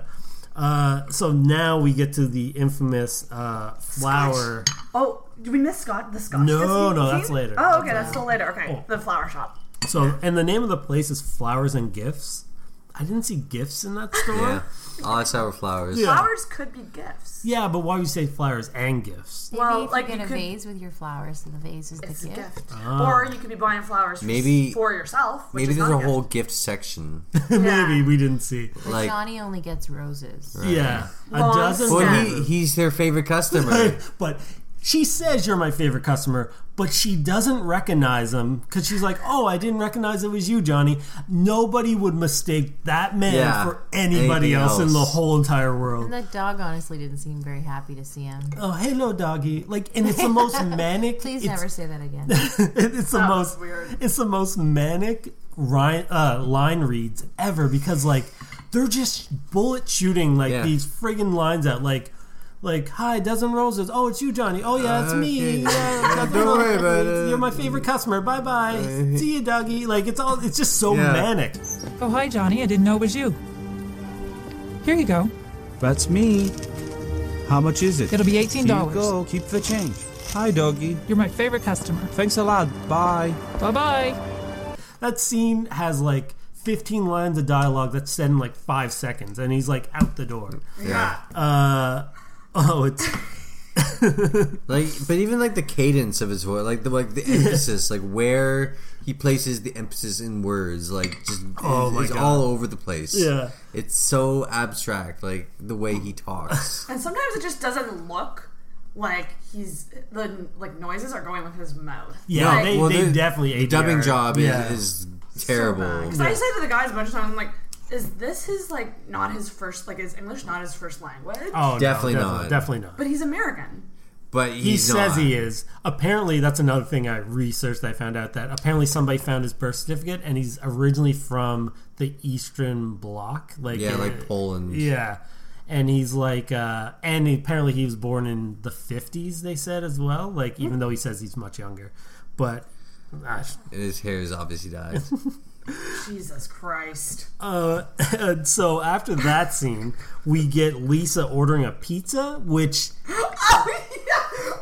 Uh, so now we get to the infamous uh, flower. Oh, did we miss Scott? The Scotch? No, scene? no, that's later. Oh, okay, That's that's still later. Okay, Oh. the flower shop. So, and the name of the place is Flowers and Gifts. I didn't see gifts in that store. Yeah. All I saw were flowers. Yeah. Flowers could be gifts. Yeah, but why would you say flowers and gifts? Maybe Well, if like, you get you a could- vase with your flowers, so the vase is the It's a gift. gift. Ah. Or you could be buying flowers Maybe- for yourself. Which Maybe is there's not a gift. whole gift section. (laughs) Maybe we didn't see. But Like- Johnny only gets roses. Yeah, a Long dozen. Well, he, he's their favorite customer. (laughs) but she says you're my favorite customer, but she doesn't recognize him because she's like, "Oh, I didn't recognize it was you, Johnny." Nobody would mistake that man Yeah, for anybody anything else, in the whole entire world. And that dog honestly didn't seem very happy to see him. Oh, hello, doggy! Like, and it's the most (laughs) manic. Please never say that again. (laughs) it's the That was most weird. it's the most manic ri- uh, line reads ever because like they're just bullet shooting like Yeah. these friggin' lines out like like hi dozen roses oh it's you johnny oh yeah it's me Okay. yeah, (laughs) Don't worry about it. you're my favorite customer bye bye (laughs) see you doggy like it's all it's just so Yeah. manic Oh, hi, Johnny. I didn't know it was you. Here you go. That's me. How much is it? It'll be $18. you go. Keep the change. Hi, doggy. You're my favorite customer. Thanks a lot. Bye. Bye bye. that scene has like 15 lines of dialogue that's said in like five seconds and he's like out the door Yeah. uh oh it's (laughs) Like, but even like the cadence of his voice, like the like the emphasis, like where he places the emphasis in words, like just Oh is, my is God. all over the place. Yeah. it's so abstract, like the way he talks. (laughs) And sometimes it just doesn't look like he's the like noises are going with his mouth. Yeah, Like, they, Well, they the definitely the dubbing job is, Yeah. is terrible. Because I say to the guys a bunch of times, I'm like, is this his like not his first like is English not his first language? Oh, no, Definitely definitely not. Definitely not. But he's American. but he he's says not. he is. Apparently, that's another thing I researched. I found out that apparently somebody found his birth certificate, and he's originally from the Eastern Bloc, like Yeah, uh, like Poland. Yeah, and he's like, uh, and apparently he was born in the fifties. They said as well, like even though he says he's much younger, but. gosh, And his hair is obviously dyed. (laughs) Jesus Christ. Uh, (laughs) and so after that scene, we get Lisa ordering a pizza, which oh yeah.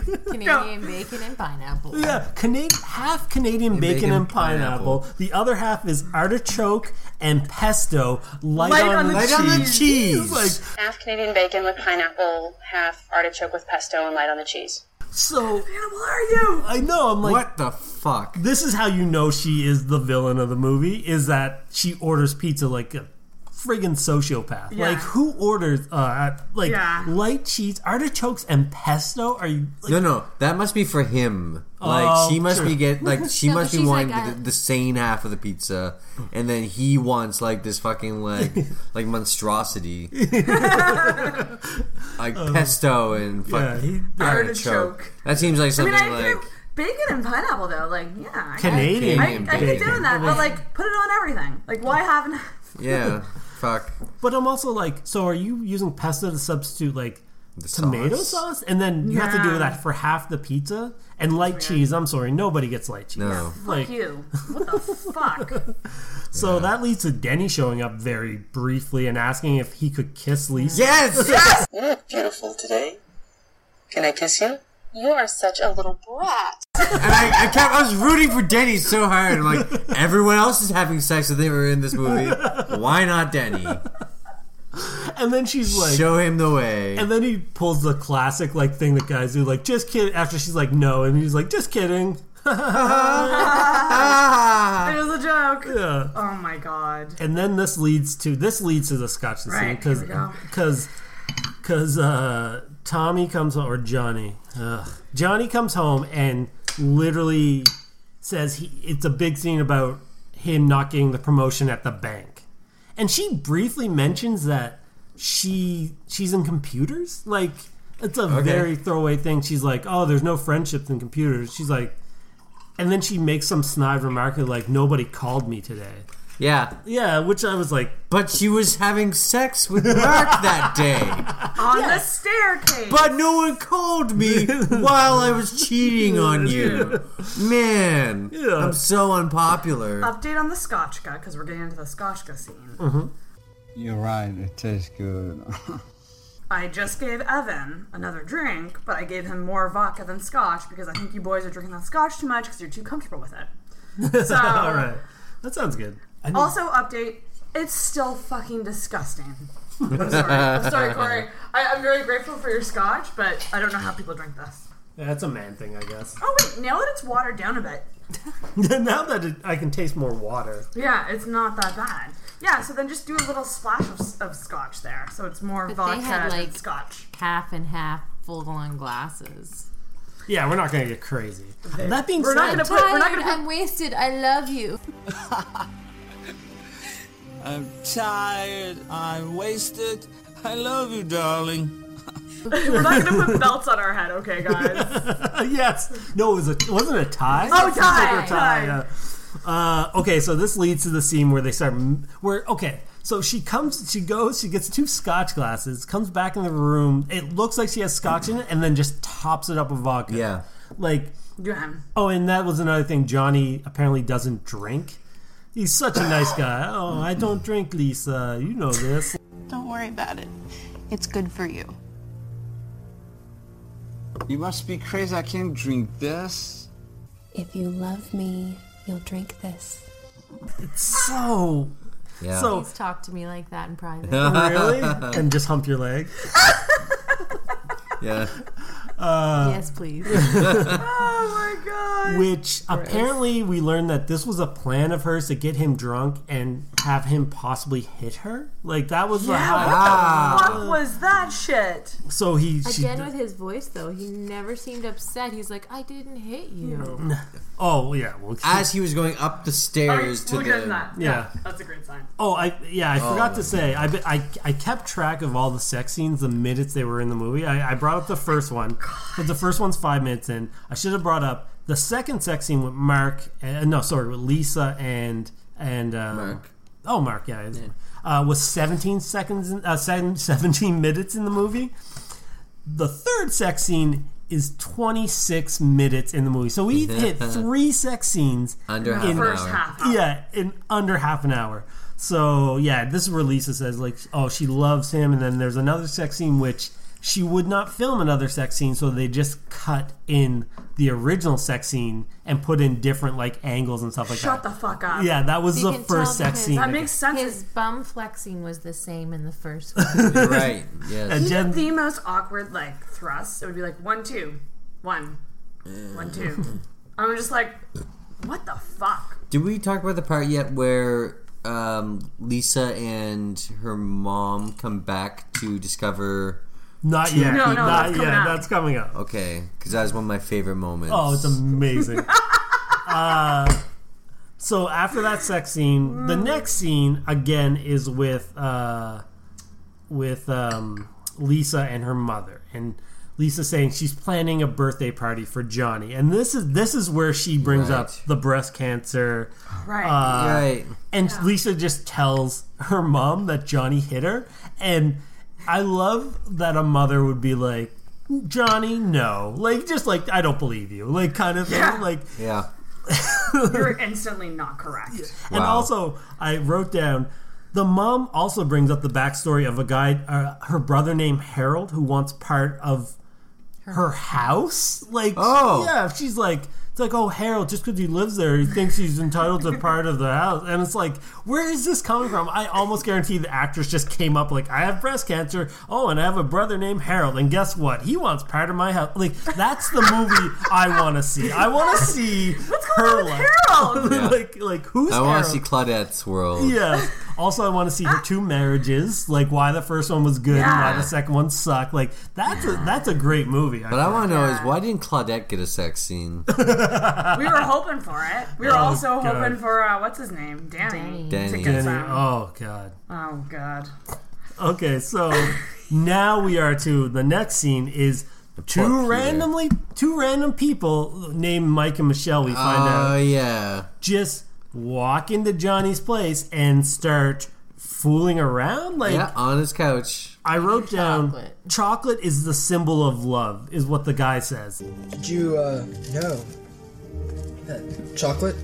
What do we get? Canadian bacon and pineapple. Yeah, Canadian half Canadian bacon, bacon and and pineapple. pineapple. The other half is artichoke and pesto, light, Light on, on the the cheese. Light on the cheese. Like Half Canadian bacon with pineapple, half artichoke with pesto, and light on the cheese. So, Hannibal, are you? I know. I'm like, what the fuck? this is how you know she is the villain of the movie. Is that she orders pizza like a friggin' sociopath? Yeah. Like who orders uh like Yeah. light cheese, artichokes, and pesto? Are you? Like, No, no, that must be for him. Like Oh, she must true. be get like (laughs) she No, must be wanting like, the, the sane half of the pizza, and then he wants like this fucking like (laughs) like monstrosity, (laughs) like pesto and Uh, Yeah, fucking he- artichoke. Artichoke. That seems like I something mean, I like think bacon and pineapple though, like yeah, I- Canadian I, I, Canadian I bacon. get doing that, but like put it on everything. Like why haven't? yeah, fuck. But I'm also like, so are you using pesto to substitute like The tomato sauce? sauce? And then you have to do Yeah. that for half the pizza and light cheese. I'm sorry, nobody gets light cheese. No. Like, Fuck you. What the fuck? (laughs) so that leads to Denny showing up very briefly and asking if he could kiss Lisa. Yes, (laughs) yes. You look beautiful today. Can I kiss you? You are such a little brat. And I, I kept I was rooting for Denny so hard. I'm like, everyone else is having sex with him or in this movie. Why not Denny? And then she's like, Show him the way. and then he pulls the classic like thing that guys do, like just kidding. After she's like, no, and he's like, just kidding. That (laughs) it was a joke. Yeah. Oh my god. and then this leads to this leads to the Scotch scene Right, because here we go. because because uh, Tommy comes home or Johnny ugh. Johnny comes home and literally says he it's a big scene about him not getting the promotion at the bank, and she briefly mentions that she she's in computers like. It's a Okay. very throwaway thing. She's like, "Oh, there's no friendships in computers." She's like, and then she makes some snide remark like, "Nobody called me today." Yeah. Yeah, which I was like, But she was having sex with Mark that day. (laughs) On the staircase. But no one called me while I was cheating on you. Man, Yeah. I'm so unpopular. Update on the Scotchka because we're getting into the Scotchka scene. Mm-hmm. You're right, it tastes good. (laughs) I just gave Evan another drink, but I gave him more vodka than scotch because I think you boys are drinking that scotch too much because you're too comfortable with it. (laughs) So, All right, that sounds good. I need- also update, it's still fucking disgusting. I'm sorry. I'm sorry, Corey. I, I'm very grateful for your scotch, but I don't know how people drink this. Yeah, that's a man thing, I guess. Oh wait, now that it's watered down a bit, (laughs) now that it, I can taste more water. yeah, it's not that bad. Yeah, so then just do a little splash of, of scotch there, so it's more But vodka they had than like scotch. half and half full on glasses. Yeah, we're not gonna get crazy. That being We're said, not gonna put. We're not gonna put I'm wasted. I love you. (laughs) I'm tired. I'm wasted. I love you, darling. We're not gonna put belts on our head, okay, guys? (laughs) yes, no, it was a wasn't a tie. Oh, It seems like a tie, tie. yeah. Uh, okay, so this leads to the scene where they start. Where okay, so she comes, she goes, she gets two scotch glasses, comes back in the room. It looks like she has scotch in it, and then just tops it up with vodka. Yeah. like Yeah. Oh, and that was another thing. Johnny apparently doesn't drink. He's such a nice guy. Oh, I don't drink, Lisa. You know this. Don't worry about it. It's good for you. You must be crazy, I can't drink this. If you love me, you'll drink this. It's so. Yeah. So Please talk to me like that in private. Oh, really, and just hump your leg. (laughs) Yeah. Uh, yes, please. (laughs) (laughs) oh my (laughs) god. Which apparently we learned that this was a plan of hers to get him drunk and have him possibly hit her. Like that was the Yeah, high. what the fuck was that shit? So he she, Again with his voice though, he never seemed upset. He's like, I didn't hit you. Oh yeah, well, As he was going up the stairs to we'll the. into that. Yeah. That's a great sign. Oh, I yeah, I Oh. forgot to say. I, be- I I kept track of all the sex scenes the minutes they were in the movie. I, I brought up the first one, but the first one's five minutes in. I should have brought up the second sex scene with Mark. Uh, no, sorry, with Lisa and and uh, Mark. Oh, Mark, yeah, it's- uh, was seventeen seconds, in, uh, seven- (laughs) seventeen minutes in the movie. The third sex scene is 26 minutes in the movie. So we've hit (laughs) three sex scenes Under half an First hour. half. hour. yeah, in under half an hour. So yeah, this is where Lisa says like, oh, she loves him, and then there's another sex scene which she would not film another sex scene, so they just cut in the original sex scene and put in different like angles and stuff like Shut that. Shut the fuck up. Yeah, that was You the can first tell sex his- scene. That makes sense. His bum flexing was the same in the first (laughs) one. You're right. Yes. And Even Jen, the most awkward like thrust, it would be like one two, one, one two. (laughs) I'm just like, what the fuck? Did we talk about the part yet where um, Lisa and her mom come back to discover? Not yet, No, no, not that's coming yet. up. That's coming up. Okay, because that was one of my favorite moments. Oh, it's amazing. (laughs) uh, so after that sex scene, the next scene again is with uh, with um, Lisa and her mother, and Lisa saying she's planning a birthday party for Johnny, and this is this is where she brings up the breast cancer. Right. Uh, right. And Lisa just tells her mom that Johnny hit her. And I love that a mother would be like, Johnny, no. Like, just like, I don't believe you. Like, kind of thing. Yeah. Like, Yeah. (laughs) You're instantly not correct. and Wow. also, I wrote down the mom also brings up the backstory of a guy, uh, her brother named Harold, who wants part of her house. Like, Oh. yeah, she's like, It's like, oh, Harold, just because he lives there, he thinks he's entitled to part of the house. And it's like, where is this coming from? I almost guarantee the actress just came up like, I have breast cancer. Oh, and I have a brother named Harold. And guess what? He wants part of my house. Like, that's the movie I want to see. I want to see her life. Harold? (laughs) Like, like, who's I want Harold? to see Claudette's world. Yeah. Also, I want to see her two marriages, like why the first one was good and why the second one sucked. Like that's a, that's a great movie. But I want to know is why didn't Claudette get a sex scene? (laughs) we were hoping for it. We were Oh, also God. hoping for uh, what's his name, Danny. Danny. To get Danny, some. oh god. Oh God. Okay, so (laughs) now we are to the next scene is two Peter. randomly two random people named Mike and Michelle. We find out Oh yeah. just walk into Johnny's place and start fooling around. Like yeah, on his couch. I wrote down, Chocolate. chocolate is the symbol of love, is what the guy says. Did you uh, know that chocolate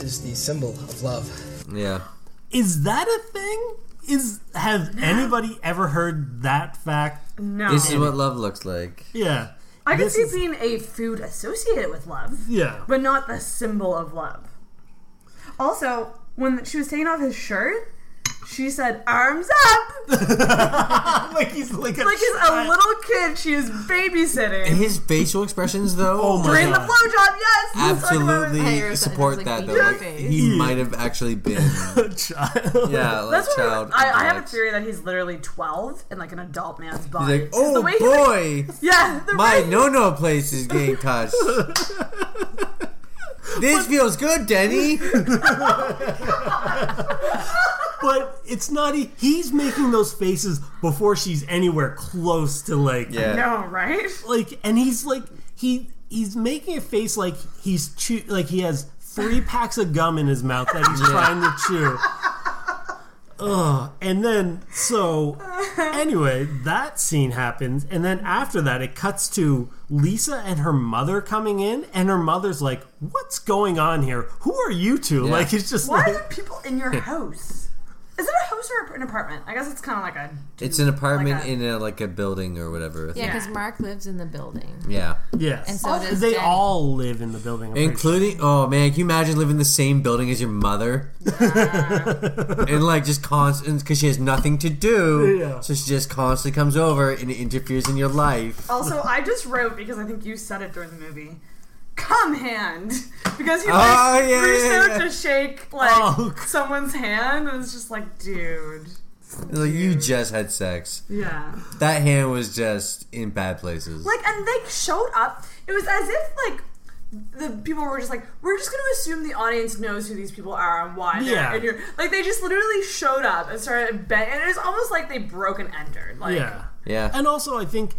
is the symbol of love? Yeah. Is that a thing? Is have anybody ever heard that fact? No. This is what love looks like. Yeah. I can This see is- being a food associated with love. Yeah. But not the symbol of love. Also, when she was taking off his shirt, she said, "Arms up," (laughs) like he's like a, like he's a little kid she is babysitting And his facial expressions, though, Oh my during the blowjob. Yes, Let's talk about it. absolutely I support was that. like, Though, like, he might have actually been, (laughs) a child. yeah, like That's what child. I, I have a theory that he's literally twelve in like an adult man's He's body. like, 'Cause the oh way he, like- boy, (laughs) yeah, the my no no place is getting touched. This feels good, Denny. (laughs) But it's not. e- He's making those faces before she's anywhere close to like. Yeah. No, right? Like, and he's like he he's making a face like he's chew like he has three packs of gum in his mouth that he's trying to chew. Ugh. And then so anyway, that scene happens, and then after that, it cuts to Lisa and her mother coming in, and her mother's like, "What's going on here? Who are you two? Yeah. Like it's just Why like are there people in your house? Is it a house or an apartment? I guess it's kind of like a. It's an apartment Like a- in a like a building or whatever. Yeah, because Yeah. Mark lives in the building. Yeah. yes, And so oh, does they Jenny. all live in the building, I'm pretty Including, oh man, can you imagine living in the same building as your mother? (laughs) and like just constant, because she has nothing to do. Yeah. So she just constantly comes over and interferes in your life. Also, I just wrote because I think you said it during the movie. Come hand, because he Oh, like yeah, reached yeah, out yeah. to shake like Oh. someone's hand, and it's just like, dude, Like you just had sex. yeah. That hand was just in bad places. Like, and they showed up. It was as if like the people were just like, we're just going to assume the audience knows who these people are and why. they're Yeah. in here. Like they just literally showed up and started bang, and it was almost like they broke and entered. Like, yeah. yeah. And also, I think,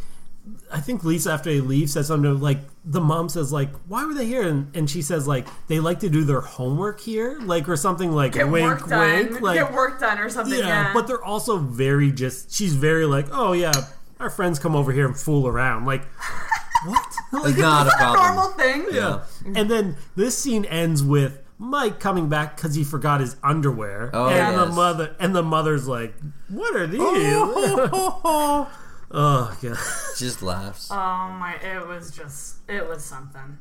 I think Lisa after they leave says something like the mom says like, "Why were they here?" And, and she says like, "They like to do their homework here," like or something like get wink, work done, wink, like get work done or something. yeah, Yeah, But they're also very just. She's very like, "Oh yeah, our friends come over here and fool around." Like, (laughs) what? It's not a Is a normal thing? Yeah. And then this scene ends with Mike coming back because he forgot his underwear, Oh, and the yes. mother and the mother's like, "What are these?" Oh. (laughs) (laughs) Oh, god. just laughs. Oh my! It was just, it was something.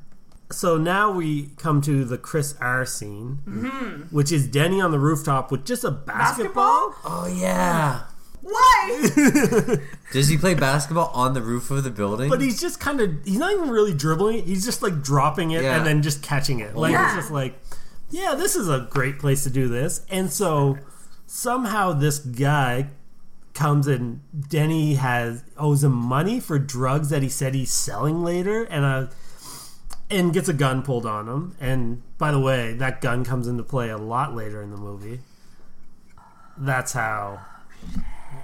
So now we come to the Chris R scene, mm-hmm. which is Denny on the rooftop with just a basketball. Basketball? Oh yeah. Why? (laughs) Does he play basketball on the roof of the building? But he's just kind of, he's not even really dribbling it. He's just like dropping it Yeah. and then just catching it. Like, Yeah. it's just like, yeah, this is a great place to do this. And so somehow this guy comes and Denny has owes him money for drugs that he said he's selling later. And, uh, and gets a gun pulled on him. And by the way, that gun comes into play a lot later in the movie. That's how.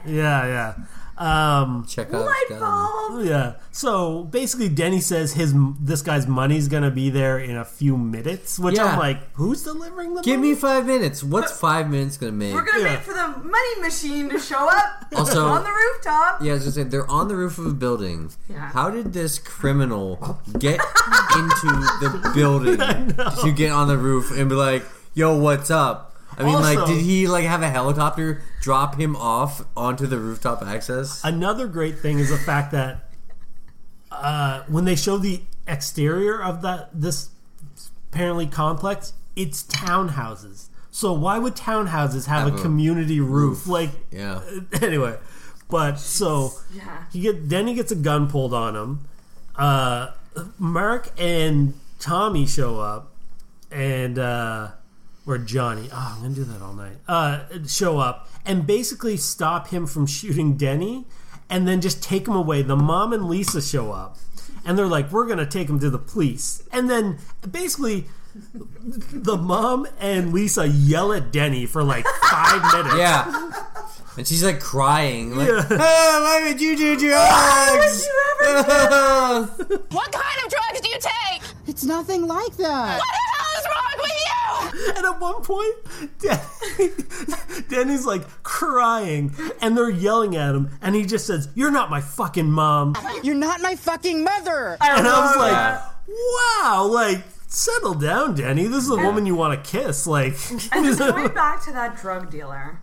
Yeah, yeah. Um, Check out Light bulb. yeah. So basically, Denny says his this guy's money's gonna be there in a few minutes, which Yeah. I'm like, who's delivering the Give money? me five minutes. What's five minutes gonna make? We're gonna Yeah. wait for the money machine to show up (laughs) Also- on the rooftop. Yeah, I was gonna say they're on the roof of a building. Yeah. How did this criminal get into the (laughs) building to get on the roof and be like, "Yo, what's up"? I mean, like, did he like have a helicopter drop him off onto the rooftop access? Another great thing is the fact that uh, when they show the exterior of that this apparently complex, it's townhouses. So why would townhouses have, Have a a community roof? Like Yeah. (laughs) anyway, but so Yeah. he get then he gets a gun pulled on him. Uh, Mark and Tommy show up, and uh, or Johnny. Oh, I'm gonna do that all night. Uh, show up and basically stop him from shooting Denny, and then just take him away. The mom and Lisa show up, and they're like, "We're gonna take him to the police," and then basically. The mom and Lisa yell at Denny for like five (laughs) minutes. Yeah. And she's like crying. Like, Yeah. oh, why would you do drugs? (laughs) (laughs) What kind of drugs do you take? It's nothing like that. What the hell is wrong with you? And at one point, Danny, (laughs) Danny's like crying, and they're yelling at him, and he just says, "You're not my fucking mom." You're not my fucking mother. And I was like, "Wow, like." Settle down, Danny. This is a woman you want to kiss. Like, And just (laughs) going back to that drug dealer,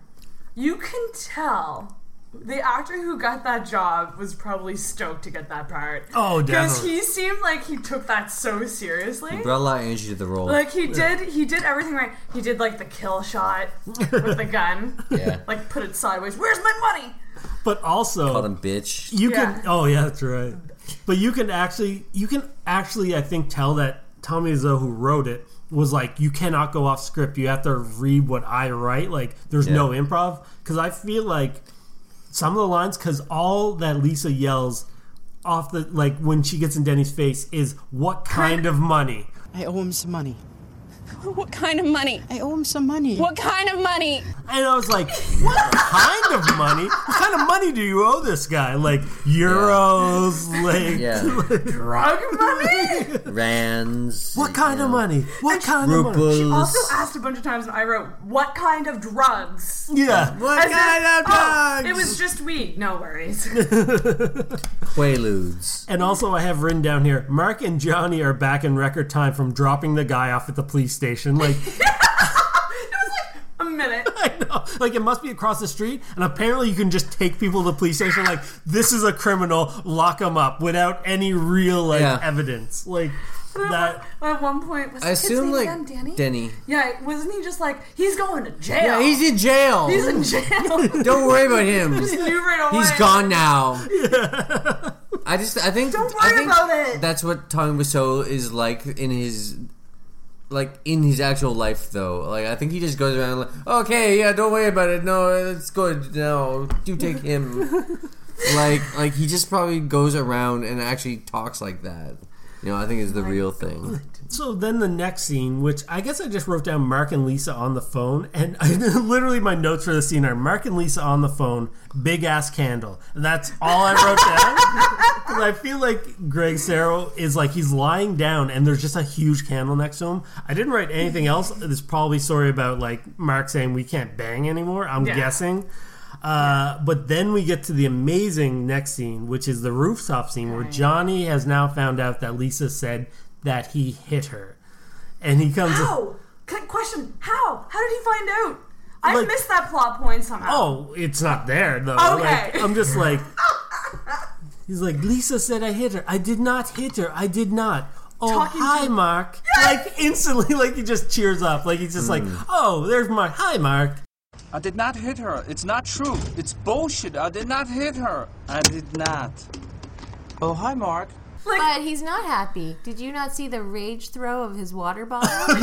you can tell the actor who got that job was probably stoked to get that part. Oh, Because definitely. he seemed like he took that so seriously. He brought a lot of energy to the role. Like he did, he did everything right. He did like the kill shot with the (laughs) gun. Yeah. Like put it sideways. Where's my money? but also, Called him bitch. you Yeah. can. Oh yeah, that's right. But you can actually, you can actually, I think, tell that Tommy Wiseau, who wrote it, was like, you cannot go off script. You have to read what I write. Like, there's Yeah. no improv because I feel like some of the lines, because all that Lisa yells off the like when she gets in Denny's face is, "What kind of money?" I owe him some money. (laughs) What kind of money? I owe him some money. What kind of money? And I was like, what kind of money? What kind of money do you owe this guy? Like euros, like Yeah. Drug money? Rands. what kind of money? What kind of money? She also asked a bunch of times, and I wrote, "What kind of drugs?" Yeah. What As if, kind of "Oh, drugs? it was just weed. No worries. (laughs) Quaaludes. And also, I have written down here: Mark and Johnny are back in record time from dropping the guy off at the police station. (laughs) Like, a minute. (laughs) I know, like it must be across the street, and apparently you can just take people to the police station. Like, this is a criminal, lock him up without any real like Yeah. evidence. Like that. At one point, was I the kid's assume name like again Danny? Denny. Yeah, wasn't he just like he's going to jail? Yeah, he's in jail. He's in jail. (laughs) Don't worry about him. Just knew right away. He's gone now. I just I think Don't I worry think about it. That's what Tommy Wiseau is like in his like in his actual life though. Like I think he just goes around like, okay, yeah, don't worry about it. No, it's good. No, do take him. (laughs) like like he just probably goes around and actually talks like that. You know, I think is the real thing. So then the next scene, which I guess I just wrote down Mark and Lisa on the phone, and I, (laughs) literally my notes for the scene are Mark and Lisa on the phone, big ass candle, and that's all I wrote down. (laughs) 'Cause I feel like Greg Sestero is like he's lying down, and there's just a huge candle next to him. I didn't write anything else. There's probably story about like Mark saying we can't bang anymore. I'm Yeah. guessing. Uh, but then we get to the amazing next scene, which is the rooftop scene where Johnny has now found out that Lisa said that he hit her, and he comes. How? Qu- Question: How? How did he find out? I Like- missed that plot point somehow. Oh, it's not there though. Okay. Like, I'm just (laughs) like. He's like Lisa said I hit her. I did not hit her. I did not. Oh, Talking hi, to- Mark. Like instantly, (laughs) like he just cheers up. Like he's just like, oh, there's Mark. Hi, Mark. I did not hit her. It's not true. It's bullshit. I did not hit her. I did not. Oh, hi, Mark. But he's not happy. Did you not see the rage throw of his water bottle? (laughs)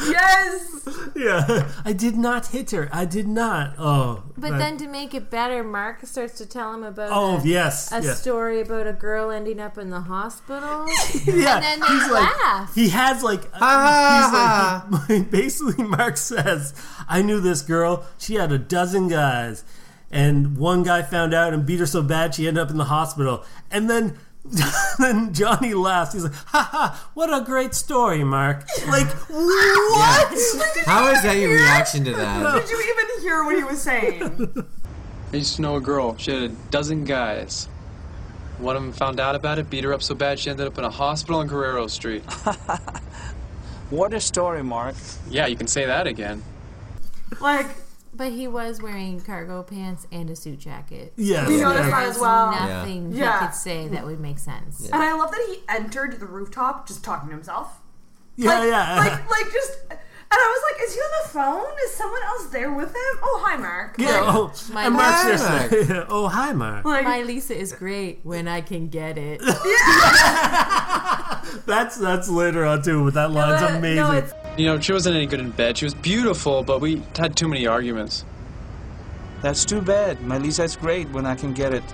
yes. Yeah, I did not hit her. I did not. Oh, But that- then to make it better, Mark starts to tell him about Oh, a, yes, a yes. story about a girl ending up in the hospital. (laughs) yeah, and then they he's like, laugh. he has like, he's like, (laughs) basically, Mark says, I knew this girl. She had a dozen guys, and one guy found out and beat her so bad she ended up in the hospital. And then, (laughs) then Johnny laughs. He's like, ha ha, what a great story, Mark. Like, (laughs) what? How is that your reaction to that? (laughs) Did you even hear what he was saying? I used to know a girl. She had a dozen guys. One of them found out about it, beat her up so bad she ended up in a hospital on Guerrero Street. What a story, Mark. Yeah, you can say that again. like But he was wearing cargo pants and a suit jacket. Yes. We noticed Yeah. that as well. Nothing Yeah. he could say that would make sense. And I love that he entered the rooftop just talking to himself. Yeah, like, yeah. Like, like just. And I was like, is he on the phone? Is someone else there with him? Oh, hi, Mark. Yeah, oh, My and Mark's Mark. just like, oh, hi, Mark. My Lisa is great when I can get it. (laughs) That's that's later on too, but that line's amazing. You know, she wasn't any good in bed. She was beautiful, but we had too many arguments. That's too bad. My Lisa's great when I can get it.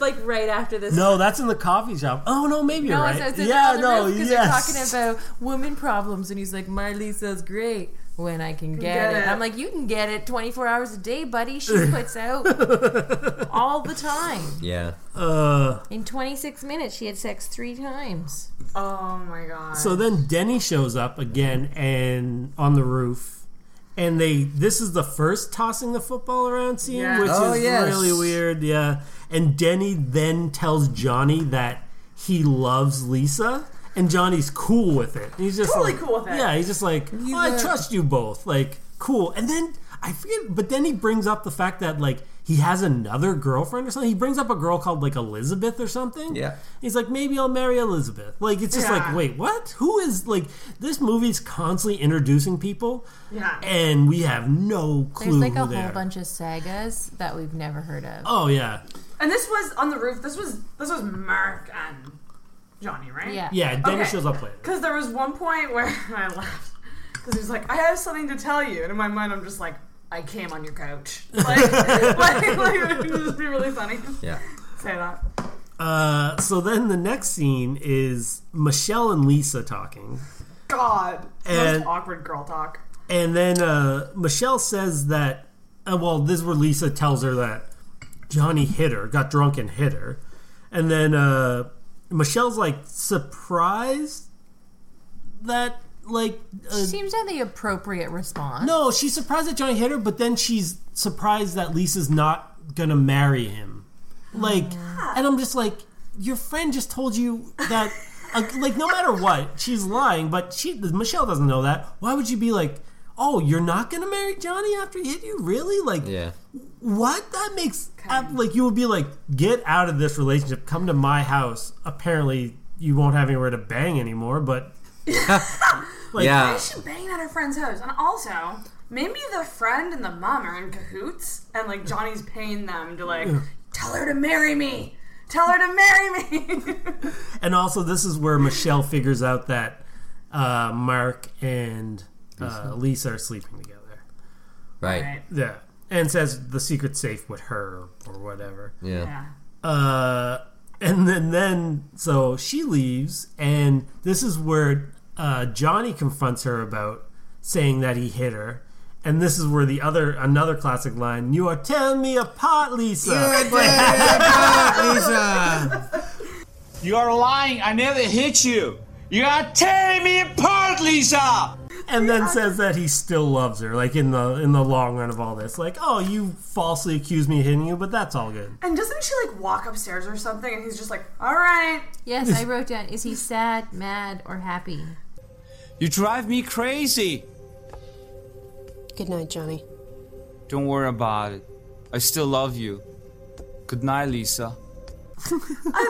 Like right after this. no, that's in the coffee shop. Oh no, maybe you're No, right. it's, it's yeah, no, roof 'cause yes. they're talking about woman problems, and he's like, "My Lisa's great when I can get, Get it. it. I'm like, "You can get it 24 hours a day, buddy. She (laughs) puts out (laughs) all the time. Yeah. Uh, In 26 minutes, she had sex three times. Oh my god. so then Denny shows up again and on the roof, and they this is the first tossing the football around scene, Yes. which Oh, is yes. really weird. Yeah, and Denny then tells Johnny that he loves Lisa. And Johnny's cool with it. He's just Totally like, cool with it. Yeah, he's just like, oh, I trust you both. Like, cool. And then I forget, but then he brings up the fact that like he has another girlfriend or something. He brings up a girl called like Elizabeth or something. Yeah. He's like, maybe I'll marry Elizabeth. Like, it's just Yeah. like, wait, what? Who is like this movie's constantly introducing people, Yeah. and we have no clue There's like who a whole bunch of sagas that we've never heard of. Oh yeah, And this was on the roof. This was this was Mark and Johnny, right? Yeah. yeah. Denny Okay. shows up later. Because there was one point where (laughs) I laughed because he was like, "I have something to tell you," and in my mind, I'm just like, "I came on your couch." (laughs) Like, like, like it would just be really funny. Yeah. Say that. Uh, so then the next scene is Michelle and Lisa talking. God, And- most awkward girl talk. And then uh, Michelle says that, uh, well, this is where Lisa tells her that Johnny hit her, got drunk and hit her. And then uh, Michelle's like surprised that, like, uh, She seems to have the appropriate response. no, she's surprised that Johnny hit her, but then she's surprised that Lisa's not gonna marry him. Like, and I'm just like, your friend just told you that, uh, like, no matter what, she's lying, but she, Michelle doesn't know that. Why would you be like, oh, you're not gonna marry Johnny after he hit you? Really? Like, Yeah. what? That makes ab- like you would be like, get out of this relationship. Come to my house. Apparently, you won't have anywhere to bang anymore. But (laughs) like, Yeah. Maybe she banged at her friend's house, and also maybe the friend and the mom are in cahoots, and like Johnny's paying them to like tell her to marry me. Tell her to marry me. (laughs) and also this is where Michelle figures out that uh, Mark and uh, Lisa are sleeping together. Right. Right. Yeah, and says the secret's safe with her or whatever. Yeah. yeah. Uh, and then then so she leaves, and this is where uh, Johnny confronts her about saying that he hit her. And this is where the other another classic line: "You are tearing me apart, Lisa." (laughs) Lisa. You are lying. I never hit you. You are tearing me apart, Lisa. And then says that he still loves her, like in the in the long run of all this. Like, oh, you falsely accused me of hitting you, but that's all good. And doesn't she like walk upstairs or something? And he's just like, "All right." Yes, I (laughs) wrote down. Is he sad, mad, or happy? You drive me crazy. Good night, Johnny. Don't worry about it. I still love you. Good night, Lisa. I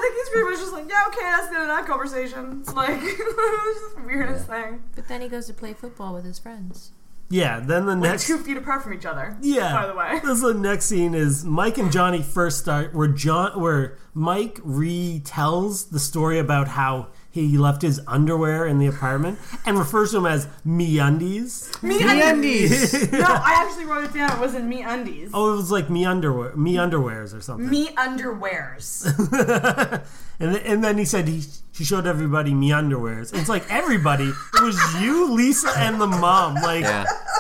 think he's pretty much just like, "Yeah, okay, that's the end of that conversation." It's like (laughs) it's just the weirdest thing. But then he goes to play football with his friends. Yeah. Then the Like next. two feet apart from each other. Yeah. By the way. (laughs) This is the next scene is Mike and Johnny first start where John where Mike retells the story about how he left his underwear in the apartment and refers to them as me undies. Me undies. (laughs) no, I actually wrote it down. It wasn't me undies. Oh, it was like me underwear, me underwears or something. Me underwears. (laughs) and, then, and then he said he she showed everybody me underwears. It's like everybody. It was you, Lisa, and the mom. Like,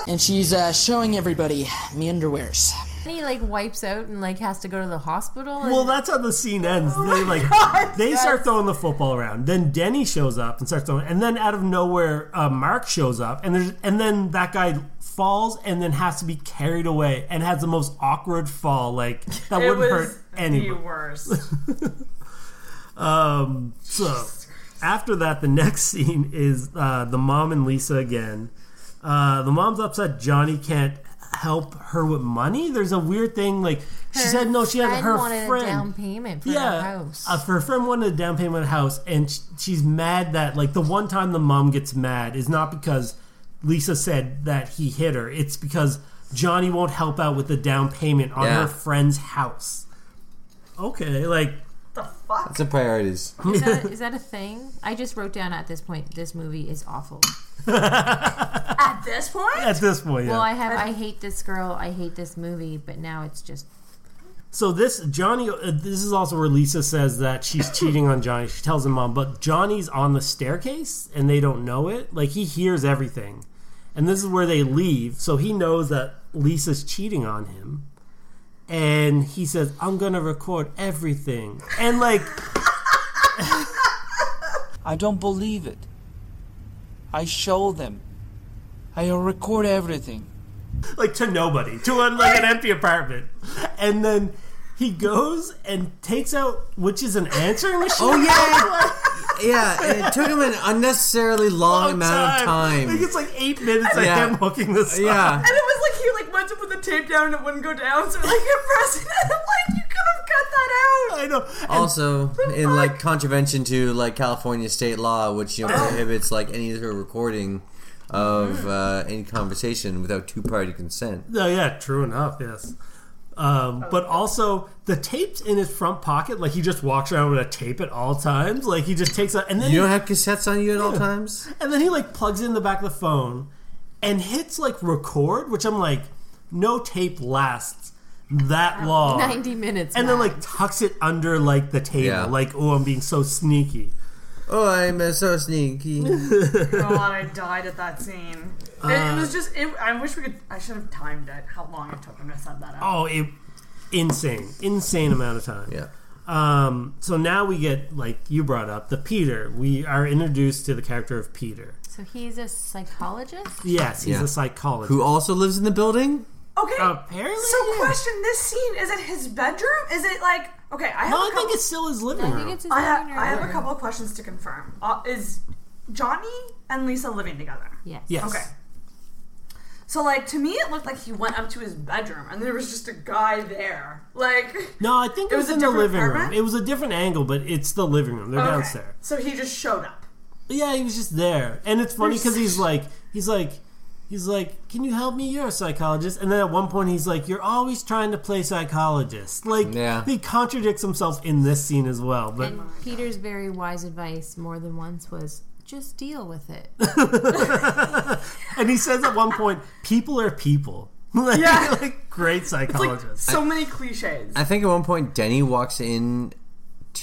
And she's uh, showing everybody me underwears. And he like wipes out and like has to go to the hospital. And well, that's how the scene (laughs) ends. Oh they like they start throwing the football around. Then Denny shows up and starts throwing, and then out of nowhere, uh, Mark shows up, and there's and then that guy falls and then has to be carried away and has the most awkward fall. Like that (laughs) it wouldn't was hurt anybody. the worst. (laughs) Um, so after that, the next scene is uh, the mom and Lisa again. Uh, the mom's upset Johnny can't help her with money. There's a weird thing like she said no, she had her wanted a friend down payment for yeah, her house. Uh, her friend wanted a down payment on a house, and sh- she's mad that like the one time the mom gets mad is not because Lisa said that he hit her. It's because Johnny won't help out with the down payment on Yeah. her friend's house. Okay, like That's the priorities. Is that, (laughs) is that a thing? I just wrote down at this point, this movie is awful. (laughs) At this point? At this point, yeah. Well, I have I hate this girl, I hate this movie, but now it's just So this Johnny, uh, this is also where Lisa says that she's cheating on Johnny. She tells him mom, but Johnny's on the staircase and they don't know it. Like he hears everything, and this is where they leave. So he knows that Lisa's cheating on him, and he says, "I'm gonna record everything." And like, I don't believe it. I show them. I'll record everything. like to nobody, to a, like an empty apartment, and then he goes and takes out which is an answering oh, machine. Oh yeah, (laughs) yeah. And it took him an unnecessarily long, amount of time. Like it's like eight minutes of Yeah. him hooking this. Yeah. And it was like he like went to put the tape down and it wouldn't go down, so like you're pressing it. I'm like, you could have cut that out. I know. Also, in like contravention to like California state law, which you know prohibits like any sort of recording of uh, any conversation without two party consent. Oh yeah, true enough. Yes. Um, but also the tape's in his front pocket, like he just walks around with a tape at all times. Like he just takes out and then You don't have cassettes on you at all times. and then he like plugs in the back of the phone and hits like record, which I'm like, no tape lasts that long. 90 minutes. and then like tucks it under like the table, Yeah. like oh I'm being so sneaky. Oh, I'm uh, so sneaky. (laughs) God, I (laughs) died at that scene. It, it Uh, was just. It, I wish we could. I should have timed it. How long it took him to set that up. Oh, it insane, insane amount of time. Yeah. Um, so now we get like you brought up the Peter. We are introduced to the character of Peter. So he's a psychologist? Yes, he's Yeah. a psychologist. Who also lives in the building? Okay. Apparently, So, yeah. question: This scene is it his bedroom? Is it like okay? I have. No, a I couple, think it's still his living I room. think it's his I have. living I have a couple of questions to confirm. Uh, is Johnny and Lisa living together? Yes. Yes. Okay. So, like, to me, it looked like he went up to his bedroom and there was just a guy there. Like, No, I think it, It was, was in the different living room. It was a different angle, but it's the living room. They're okay. downstairs. So he just showed up. Yeah, he was just there, and it's funny because he's like, he's like, he's like, "Can you help me? You're a psychologist." And then at one point, he's like, "You're always trying to play psychologist." Like, Yeah. he contradicts himself in this scene as well. But And Peter's very wise advice more than once was just deal with it. (laughs) (laughs) and he says at one point, "People are people." (laughs) like, Yeah. like great It's like psychologist. so many cliches. I think at one point Denny walks in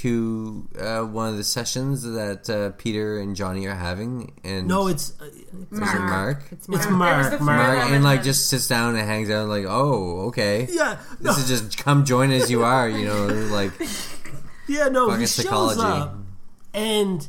to uh, one of the sessions that uh, Peter and Johnny are having, and no, it's uh, is it Mark? It's it's Mark. It was Mark. Mark. Mark, and like just sits down and hangs out, like, oh, okay. Yeah, no, This is just come join as you are, you know, like (laughs) yeah, no. fucking He shows psychology. up, and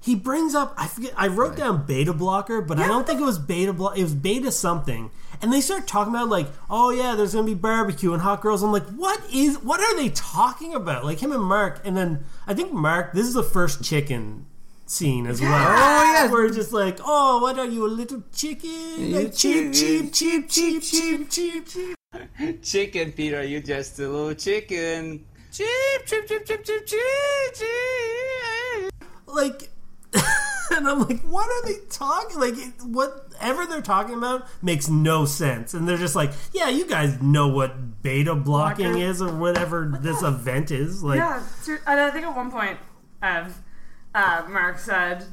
he brings up. I forget. I wrote down beta blocker, but I don't think it was beta block. It was beta something. And they start talking about like, oh yeah, there's gonna be barbecue and hot girls. I'm like, what is? What are they talking about? Like him and Mark, and then I think Mark. This is the first chicken scene as well. Oh, yeah. we're just like, oh, what are you, a little chicken? Like, cheap, chicken. cheap, cheap, cheap, cheap, cheap, cheap. Chicken, Peter, you just a little chicken. cheap, cheap, cheap, cheap, cheap, cheap, cheap. Like, (laughs) and I'm like, what are they talking? Like, it- whatever they're talking about makes no sense. And they're just like, yeah, you guys know what beta blocking Blocker? is or whatever this event is. Like, yeah, and I think at one point, um, uh, Mark said,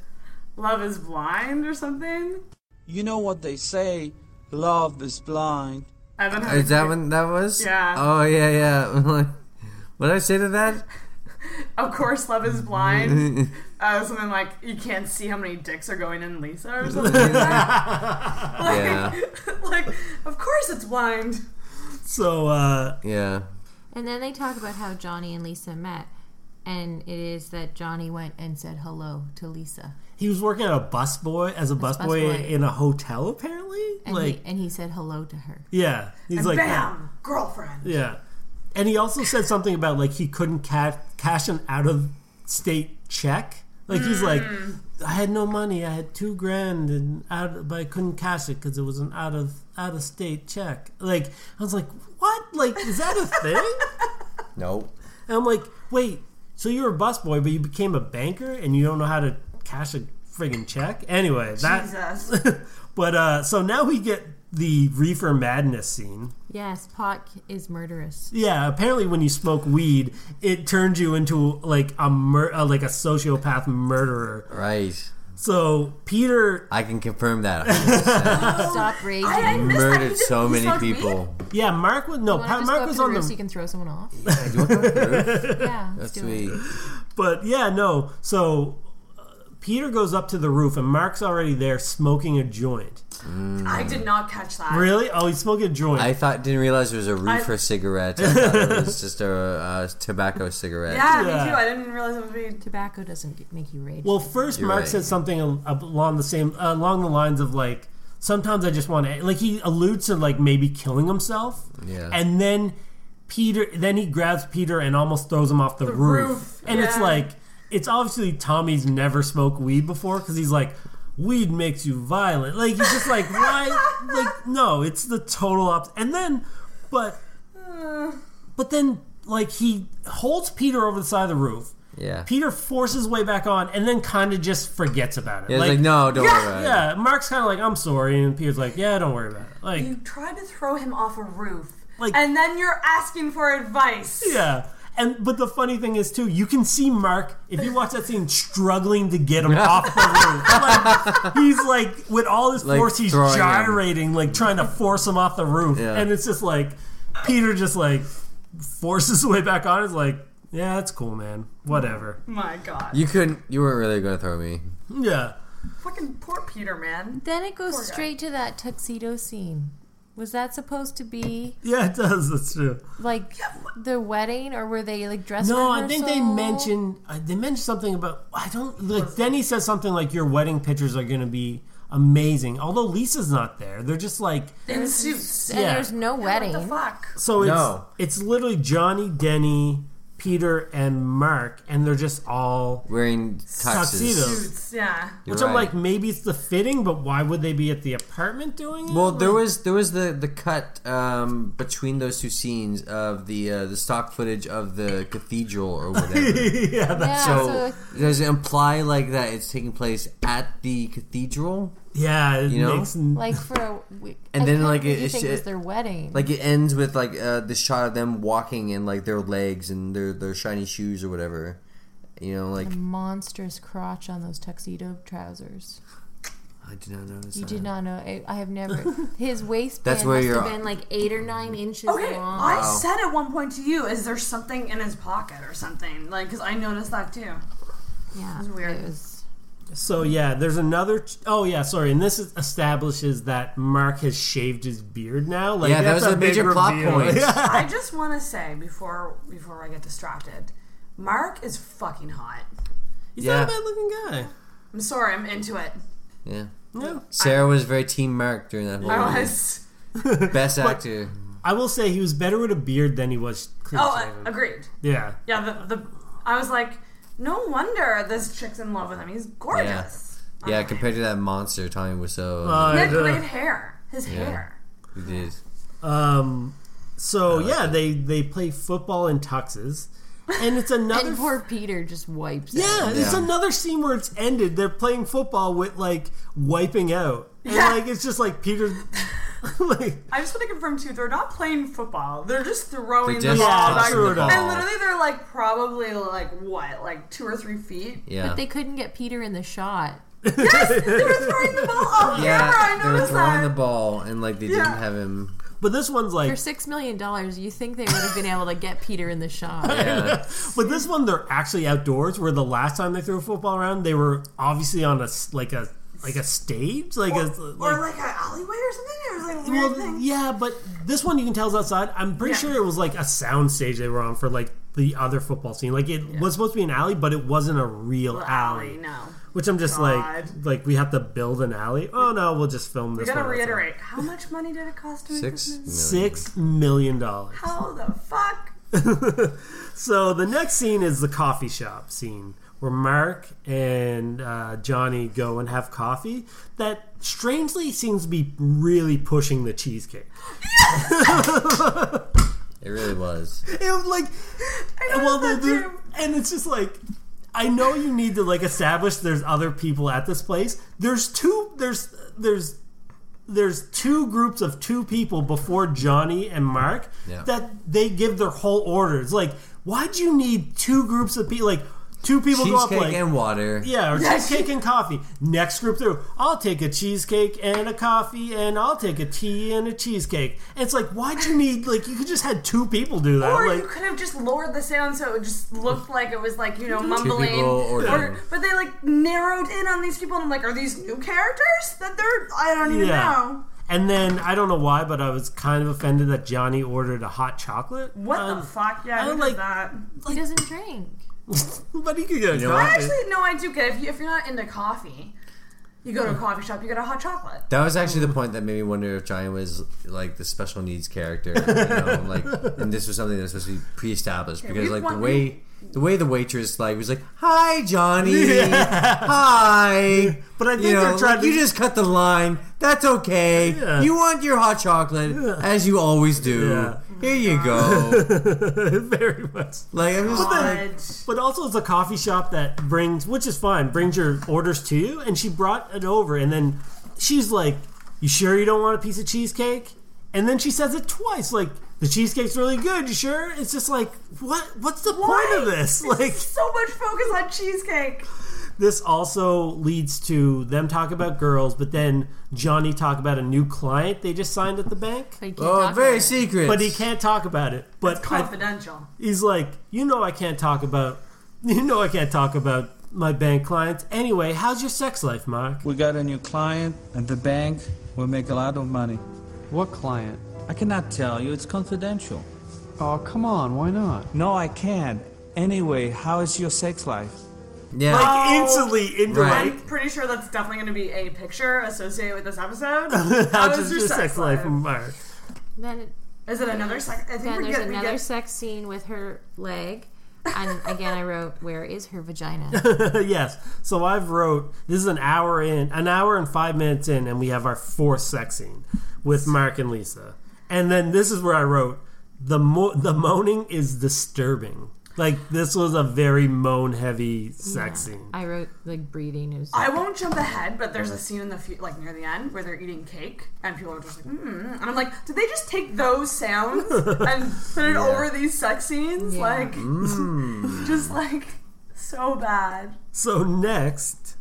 "Love is blind" or something. You know what they say, love is blind. And then is that when that was? Yeah. Oh yeah, yeah. (laughs) What did I say to that? (laughs) Of course, love is blind. Uh, something like you can't see how many dicks are going in Lisa or something like (laughs) that. Like, Yeah. (laughs) like, of course it's blind. so, uh, Yeah. And then they talk about how Johnny and Lisa met. And it is that Johnny went and said hello to Lisa. he was working at a busboy as a busboy busboy. in a hotel, apparently. And, like, he, and he said hello to her. yeah, he's and like, bam, girlfriend. Yeah. And he also said something about like he couldn't ca- cash an out of state check. Like he's like, Mm. I had no money. I had two grand, and out, but I couldn't cash it because it was an out of out of state check. Like I was like, what? Like is that a thing? (laughs) Nope. And I'm like, wait, so you were a busboy, but you became a banker, and you don't know how to cash a friggin' check? Anyway, that. Jesus. (laughs) but uh, so now we get the reefer madness scene. Yes, pot is murderous. Yeah, apparently when you smoke weed, it turns you into like a mur- uh, like a sociopath murderer. Right. So Peter, I can confirm that. (laughs) Stop raging. I, I missed that. Murdered He so he many smoked weed? people. yeah, Mark was no, You wanna Pa- just Mark go up was to the on roof so the you can throw someone off. Do you want to go to the roof? (laughs) yeah, let's That's do sweet. it. But yeah, no. So uh, Peter goes up to the roof, and Mark's already there smoking a joint. I did not catch that. Really? Oh, he's smoking a joint. I thought didn't realize it was a reefer I- cigarette. I thought it was just a uh, tobacco cigarette. Yeah, Yeah. me too. I didn't realize it was weed. Tobacco doesn't make you rage. Well, first Mark right. said something along the same uh, along the lines of like sometimes I just want to like he alludes to like maybe killing himself. Yeah. And then Peter then he grabs Peter and almost throws him off the, The roof. roof, And it's like it's obviously Tommy's never smoked weed before cuz he's like weed makes you violent. Like he's just like why like no, it's the total opposite. And then but but then like he holds Peter over the side of the roof. Yeah. Peter forces his way back on and then kind of just forgets about it. Yeah, it's like, no, don't worry about it. Yeah, Mark's kind of like, I'm sorry. And Peter's like, yeah, don't worry about it. Like, You tried to throw him off a roof, Like- and then you're asking for advice. yeah. And but the funny thing is too, you can see Mark if you watch that scene struggling to get him off the roof. Like, he's like with all his Like force, he's throwing him. gyrating, like trying to force him off the roof. Yeah. And it's just like Peter just like forces his way back on. Is like, yeah, that's cool, man. Whatever. My God. You couldn't. You weren't really going to throw me. Yeah. Fucking poor Peter, man. Then it goes Poor guy. straight to that tuxedo scene. Was that supposed to be Yeah, it does. That's true. like the wedding, or were they like dressed? No, I think they mentioned uh, they mentioned something about I don't like. Denny says something like your wedding pictures are going to be amazing. Although Lisa's not there, they're just like In suits. and Yeah. there's no wedding. What the fuck? so. It's No. it's literally Johnny, Denny, Peter, and Mark, and they're just all Wearing tuxes. tuxedos. Suits, yeah. You're Which I'm like, maybe it's the fitting, but why would they be at the apartment doing it? Well, there Like- was there was the the cut um, between those two scenes of the uh, the stock footage of the cathedral or (laughs) whatever. yeah, that's Yeah, so, does it imply like that it's taking place at the cathedral? Yeah. It You know? makes like for a week. And I then, like, believe it- you it's think it was their wedding. Like it ends with like uh, the shot of them walking in like their legs and their their shiny shoes or whatever. You know, like a monstrous crotch on those tuxedo trousers. I did not notice. You that. did not know. I, I have never. (laughs) His waistband That's where must you're- have been like eight or nine inches Okay, long. I Wow. said at one point to you, is there something in his pocket or something? Like, because I noticed that too. yeah, It was weird. It was, So yeah, there's another. Oh yeah, sorry. And this is, establishes that Mark has shaved his beard now. Like Yeah, that that's was a big major plot reveal. point. Yeah. (laughs) I just want to say before before I get distracted, Mark is fucking hot. He's Yeah. not a bad looking guy. I'm sorry, I'm into it. Yeah. Yeah. Sarah was very team Mark during that whole I was. best (laughs) actor. I will say he was better with a beard than he was clean Oh, shaven. uh, agreed. yeah. Yeah, the the I was like, no wonder this chick's in love with him. He's Yeah. gorgeous. Yeah, compared to that monster, Tommy was so. Uh, He had uh, great hair. His Yeah. hair. he did. Um. So yeah, they they play football in tuxes, and it's another. and poor Peter just wipes. it. yeah, it's Yeah. another scene where it's ended. They're playing football with like wiping out, and Yeah. like it's just like Peter, (laughs) like I just want to confirm too, they're not playing football. They're just throwing They're the ball back. the ball. And literally they're like probably like what, like two or three feet? Yeah. But they couldn't get Peter in the shot. Yes! They were throwing the ball off yeah, (laughs) camera, I they were throwing that. the ball and like they Yeah. didn't have him. But this one's like For six million dollars, you think they would have been able to get Peter in the shot? (laughs) Yeah. but this one they're actually outdoors. Where the last time they threw a football around, they were obviously on a like a like a stage, like a or like an alleyway or something? Or it was like a weird Well, thing. yeah, but this one you can tell is outside. I'm pretty Yeah. sure it was like a sound stage they were on for like the other football scene. Like it was supposed to be an alley, but it wasn't a real Well, alley. alley, no. Which I'm just God. like, like we have to build an alley. Oh no, we'll just film We this. gotta one outside. reiterate, how much money did it cost to make Six this movie? Six million dollars. How the fuck? (laughs) So the next scene is the coffee shop scene where Mark and uh, Johnny go and have coffee that strangely seems to be really pushing the cheesecake. (laughs) It really was. It was like, well, the, the- and it's just like, I know you need to like establish there's other people at this place. There's two. There's there's there's two groups of two people before Johnny and Mark Yeah. that they give their whole orders. Like, why'd you need two groups of people? Like. Two people go up like Cheesecake like and water. yeah, or Yes. cheesecake (laughs) and coffee. Next group through, I'll take a cheesecake and a coffee, and I'll take a tea and a cheesecake. And it's like, why'd you need like you could just had two people do that? Or like, you could have just lowered the sound so it just looked like it was like you know mumbling. people ordering. Or, but they like narrowed in on these people, and I'm like, are these new characters that they're? I don't even know. And then I don't know why, but I was kind of offended that Johnny ordered a hot chocolate. What Um, the fuck? Yeah, I who don't does like- that? He doesn't drink. (laughs) but he could get a You know I actually no, I do get if you if you're not into coffee, you go to a hmm. coffee shop, you get a hot chocolate. That was actually the point that made me wonder if Johnny was like the special needs character, you know, (laughs) like, and this was something that was supposed to be pre-established Okay, because we like the way the way the waitress like was like, "Hi, Johnny, (laughs) Yeah. hi," But I think you know, they're trying like, to- you just cut the line. That's okay. Yeah. You want your hot chocolate as you always do. Yeah. Here you go. (laughs) Very much. Like I'm just But, like, then, but also it's a coffee shop that brings, which is fine, brings your orders to you. And she brought it over, and then she's like, "You sure you don't want a piece of cheesecake?" And then she says it twice, like, "The cheesecake's really good. You sure?" It's just like, what? What's the point of this? Like, so much focus on cheesecake. This also leads to them talk about girls, but then Johnny talk about a new client they just signed at the bank. oh, very secret. But he can't talk about it. But I- Confidential. He's like, you know, I can't talk about, (laughs) you know, I can't talk about my bank clients. Anyway, how's your sex life, Mark? We got a new client at the bank. We'll make a lot of money. What client? I cannot tell you. It's confidential. Oh, come on. Why not? No, I can't. Anyway, how is your sex life? Yeah. Like oh, instantly into Right. I'm pretty sure that's definitely going to be a picture associated with this episode. (laughs) How how's is your sex life, Mark? Then Is it another sex? I think then there's get, another get sex scene with her leg. And (laughs) again, I wrote, "Where is her vagina?" (laughs) yes. So I've wrote this is an hour in, an hour and five minutes in, and we have our fourth sex scene with Mark and Lisa. And then this is where I wrote the mo- the moaning is disturbing. Like this was a very moan heavy sex Yeah. scene. I wrote like breathing. It was I won't jump ahead, but there's a scene in the fu- like near the end where they're eating cake, and people are just like, mm. and I'm like, did they just take those sounds (laughs) and put it Yeah. over these sex scenes? Yeah. Like, Mm. (laughs) just like so bad. So next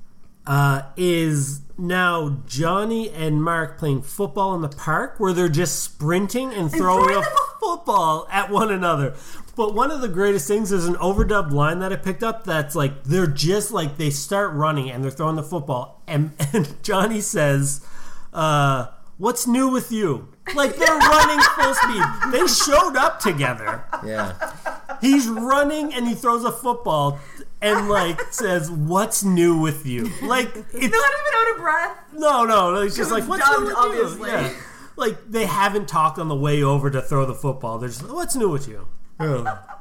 uh, is now Johnny and Mark playing football in the park where they're just sprinting and throwing throwing a football at one another. But one of the greatest things is an overdubbed line that I picked up that's like they're just like they start running and they're throwing the football and, (laughs) and Johnny says, uh, "What's new with you?" Like they're running full speed. They showed up together yeah. he's running and he throws a football and like says, "What's new with you?" Like it's Not even out of breath. no, no. It's just like it's what's new dubbed, with you? Yeah. Like they haven't talked on the way over to throw the football. They're just, "What's new with you?"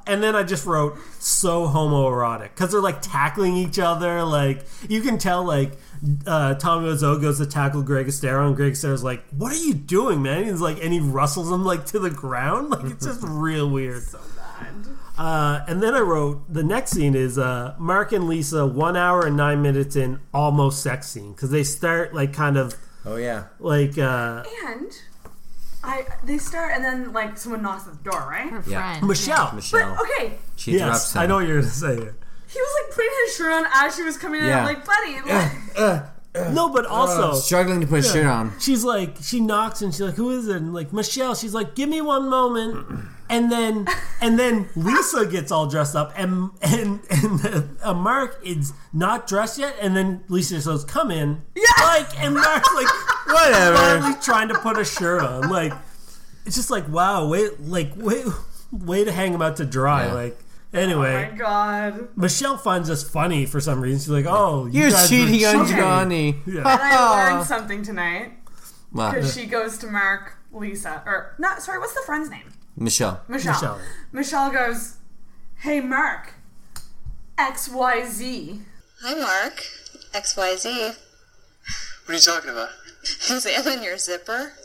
And then I just wrote so homoerotic because they're like tackling each other. Like you can tell, like uh, Tommy Wiseau goes to tackle Greg Sestero, and Greg Sestero's like, "What are you doing, man?" He's like, and he rustles him like to the ground. Like it's just (laughs) real weird. So bad. Uh, and then I wrote the next scene is uh, Mark and Lisa one hour and nine minutes in almost sex scene because they start like kind of Oh yeah. like uh, And I they start, and then like someone knocks at the door, right? her Yeah. friend. Michelle. Michelle. But okay, She interrupts Yes, him. I know what you're gonna say it. he was like putting his shirt on as she was coming in. Yeah. I'm like, buddy, eh, like, eh, eh. No, but uh, also Uh, struggling to put his shirt on. She's like, she knocks and she's like, "Who is it?" And like Michelle, she's like, "Give me one moment." And then, and then Lisa gets all dressed up, and and and uh, Mark is not dressed yet. And then Lisa says, "Come in." Yeah. Like, and Mark's like, (laughs) Whatever. finally trying to put a shirt on. Like, it's just like, wow, wait, like, wait, way to hang him out to dry. Yeah. Like, oh anyway. my god. Michelle finds this funny for some reason. She's like, "Oh, you You're guys cheating on cheating." Johnny. Yeah. (laughs) And I learned something tonight Wow. because she goes to Mark, Lisa, or not. Sorry, what's the friend's name? Michelle. Michelle. Michelle. Michelle goes, "Hey, Mark, XYZ. Hi, Mark. XYZ. What are you talking about? Examine your zipper. (laughs)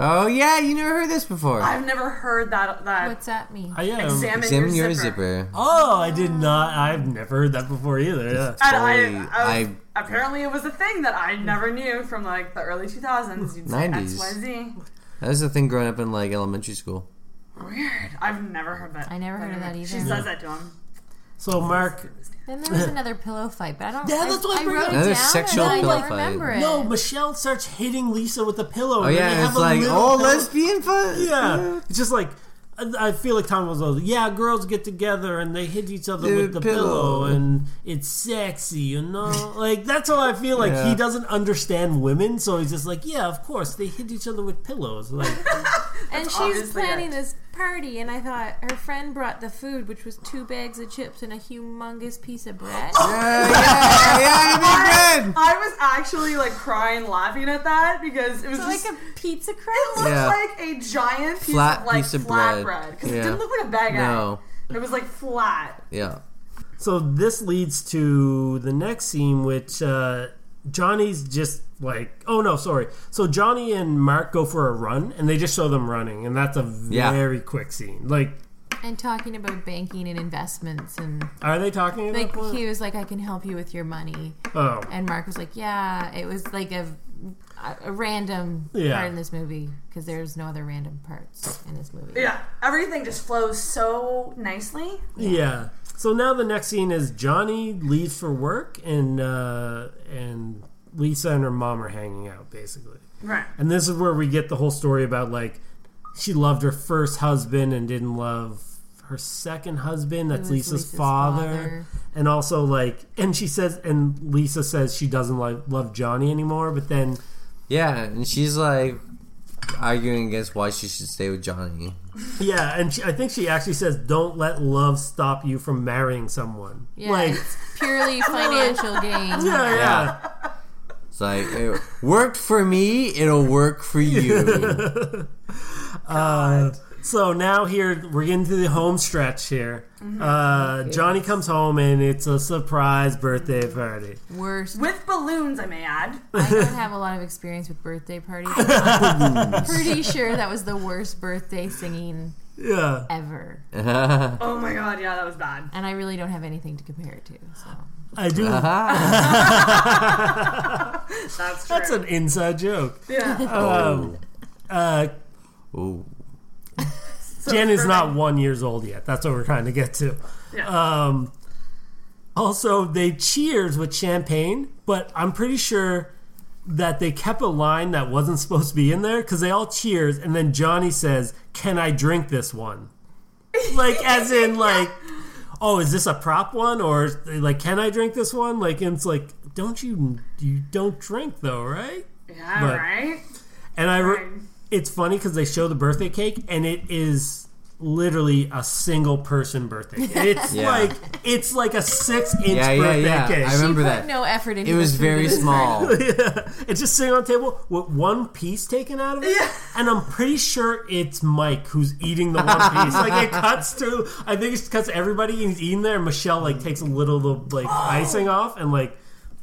Oh yeah, you never heard this before. I've never heard that. that What's that mean? Oh, yeah. Examine, Examine your, your zipper. zipper. Oh, I did not. I've never heard that before either. Yeah. And I, I, was- I- apparently it was a thing that I never knew from like the early 2000s. You'd 90s. XYZ. That was the thing growing up in like elementary school. Weird. I've never heard that. I never heard of that either. She either. says that to him. So Mark, Then there was another pillow fight, but I don't. Yeah, I, that's what I I bring wrote up. it Another down, sexual and I pillow don't fight. remember it. no, Michelle starts hitting Lisa with the pillow. Oh and then they yeah, have it's a like little oh pillow- lesbian fun. Yeah, it's just like I I feel like Tom was like, yeah, girls get together and they hit each other The with the pillow. pillow. and it's sexy, you know. like that's how I feel like Yeah. he doesn't understand women, so he's just like, yeah, of course they hit each other with pillows. Like, (laughs) and she's obviously planning it. this party, and I thought her friend brought the food, which was two bags of chips and a humongous piece of bread. Yeah, yeah, yeah, the bread. I was actually like crying laughing at that because it was So just, like a pizza crust. it looked Yeah. like a giant piece Flat of like piece of flat bread. because it didn't look like a bag. No. It was like flat. Yeah. so this leads to the next scene, which uh, Johnny's just like, oh no, sorry. So Johnny and Mark go for a run, and they just show them running, and that's a Yeah. very quick scene. Like, and talking about banking and investments and are they talking? At like point? he was like i can help you with your money Oh. and mark was like yeah it was like a a random Yeah. part in this movie because there's no other random parts in this movie Yeah, everything just flows so nicely. Yeah. So now the next scene is Johnny leaves for work and uh, and Lisa and her mom are hanging out basically. Right. And this is where we get the whole story about like she loved her first husband and didn't love her second husband that's Lisa's, Lisa's father. father. and also like and she says and Lisa says she doesn't like love Johnny anymore but then Yeah, and she's like arguing against why she should stay with Johnny. yeah and she, I think she actually says don't let love stop you from marrying someone. Yeah like it's purely (laughs) financial gain. Yeah yeah. It's like it worked for me, it'll work for you. (laughs) Uh, so now here we're getting to the home stretch here. Mm-hmm. Uh, Johnny comes home and it's a surprise birthday party. worst With balloons, I may add. (laughs) i don't have a lot of experience with birthday parties I'm (laughs) pretty sure that was the worst birthday singing Yeah. ever (laughs) Oh my god, yeah, that was bad. and i really don't have anything to compare it to so I do. That's true. That's an inside joke. Yeah. Um, uh, Ooh. (laughs) Jen is not one years old yet. That's what we're trying to get to. Yeah. Um, also, they cheers with champagne, but I'm pretty sure that they kept a line that wasn't supposed to be in there because they all cheers, and then Johnny says, "Can I drink this one?" Like, as (laughs) in, like, oh, is this a prop one, or like, can I drink this one? Like, and it's like, don't you you don't drink though, right? Yeah, But- right? And I, re- it's funny because they show the birthday cake, and it is literally a single person birthday. cake. (laughs) It's Yeah. like it's like a six inch Yeah, yeah, birthday yeah. cake. I remember put that. no effort into It was the food very this small. (laughs) yeah. It's just sitting on the table with one piece taken out of it. And I'm pretty sure it's Mike who's eating the one piece. like it cuts to I think it cuts to everybody and he's eating there and Michelle like takes a little of the like (gasps) icing off and like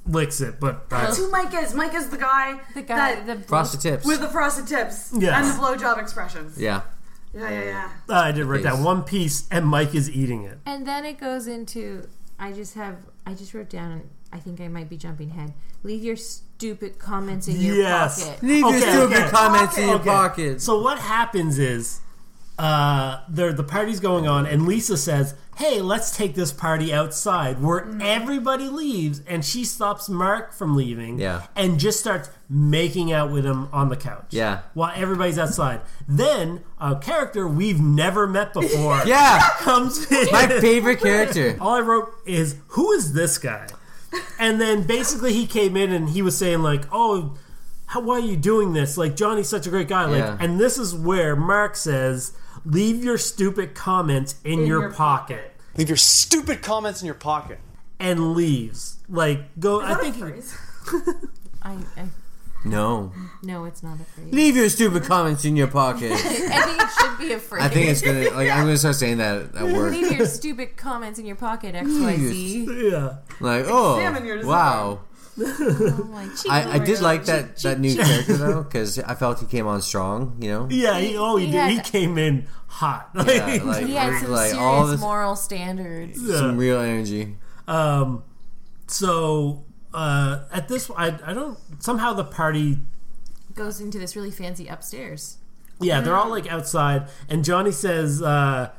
licks it. But uh, That's who Mike is. Mike is the guy, The guy- that, the- Frosted tips. with the frosted tips Yes. and the blowjob expressions. Yeah. Yeah, yeah, yeah. I did write down one piece and Mike is eating it. And then it goes into I just have I just wrote down I think I might be jumping ahead. Leave your stupid comments in your pocket. yes. pocket. Leave your stupid comments in your Okay. pocket. So what happens is, uh, there the party's going on, and Lisa says, "Hey, let's take this party outside, where everybody leaves." And she stops Mark from leaving, Yeah. and just starts making out with him on the couch, Yeah. while everybody's outside. Then a character we've never met before, (laughs) Yeah. comes in. My favorite character. (laughs) All I wrote is, "Who is this guy?" And then basically he came in and he was saying like, "Oh, how why are you doing this? Like Johnny's such a great guy." Like, Yeah. and this is where Mark says, "Leave your stupid comments in, In your, your pocket. Leave your stupid comments in your pocket. and leaves. Like, go. Is I that a think. phrase? (laughs) I, I No. No, it's not afraid. Leave your stupid comments in your pocket. (laughs) I think it should be afraid. I think it's gonna like I'm gonna start saying that at work. Leave your stupid comments in your pocket, XYZ. Yeah. Like, oh, Examine your wow. Oh my I, I did like that Cheep, that new character though because I felt he came on strong. You know. Yeah, he, oh, he, he did. He came in hot. Yeah, (laughs) like, he had some like serious all this, moral standards. some real energy. Um, so uh, at this, I, I don't. Somehow the party. Goes into this really fancy upstairs. Yeah, they're all like outside, and Johnny says, uh,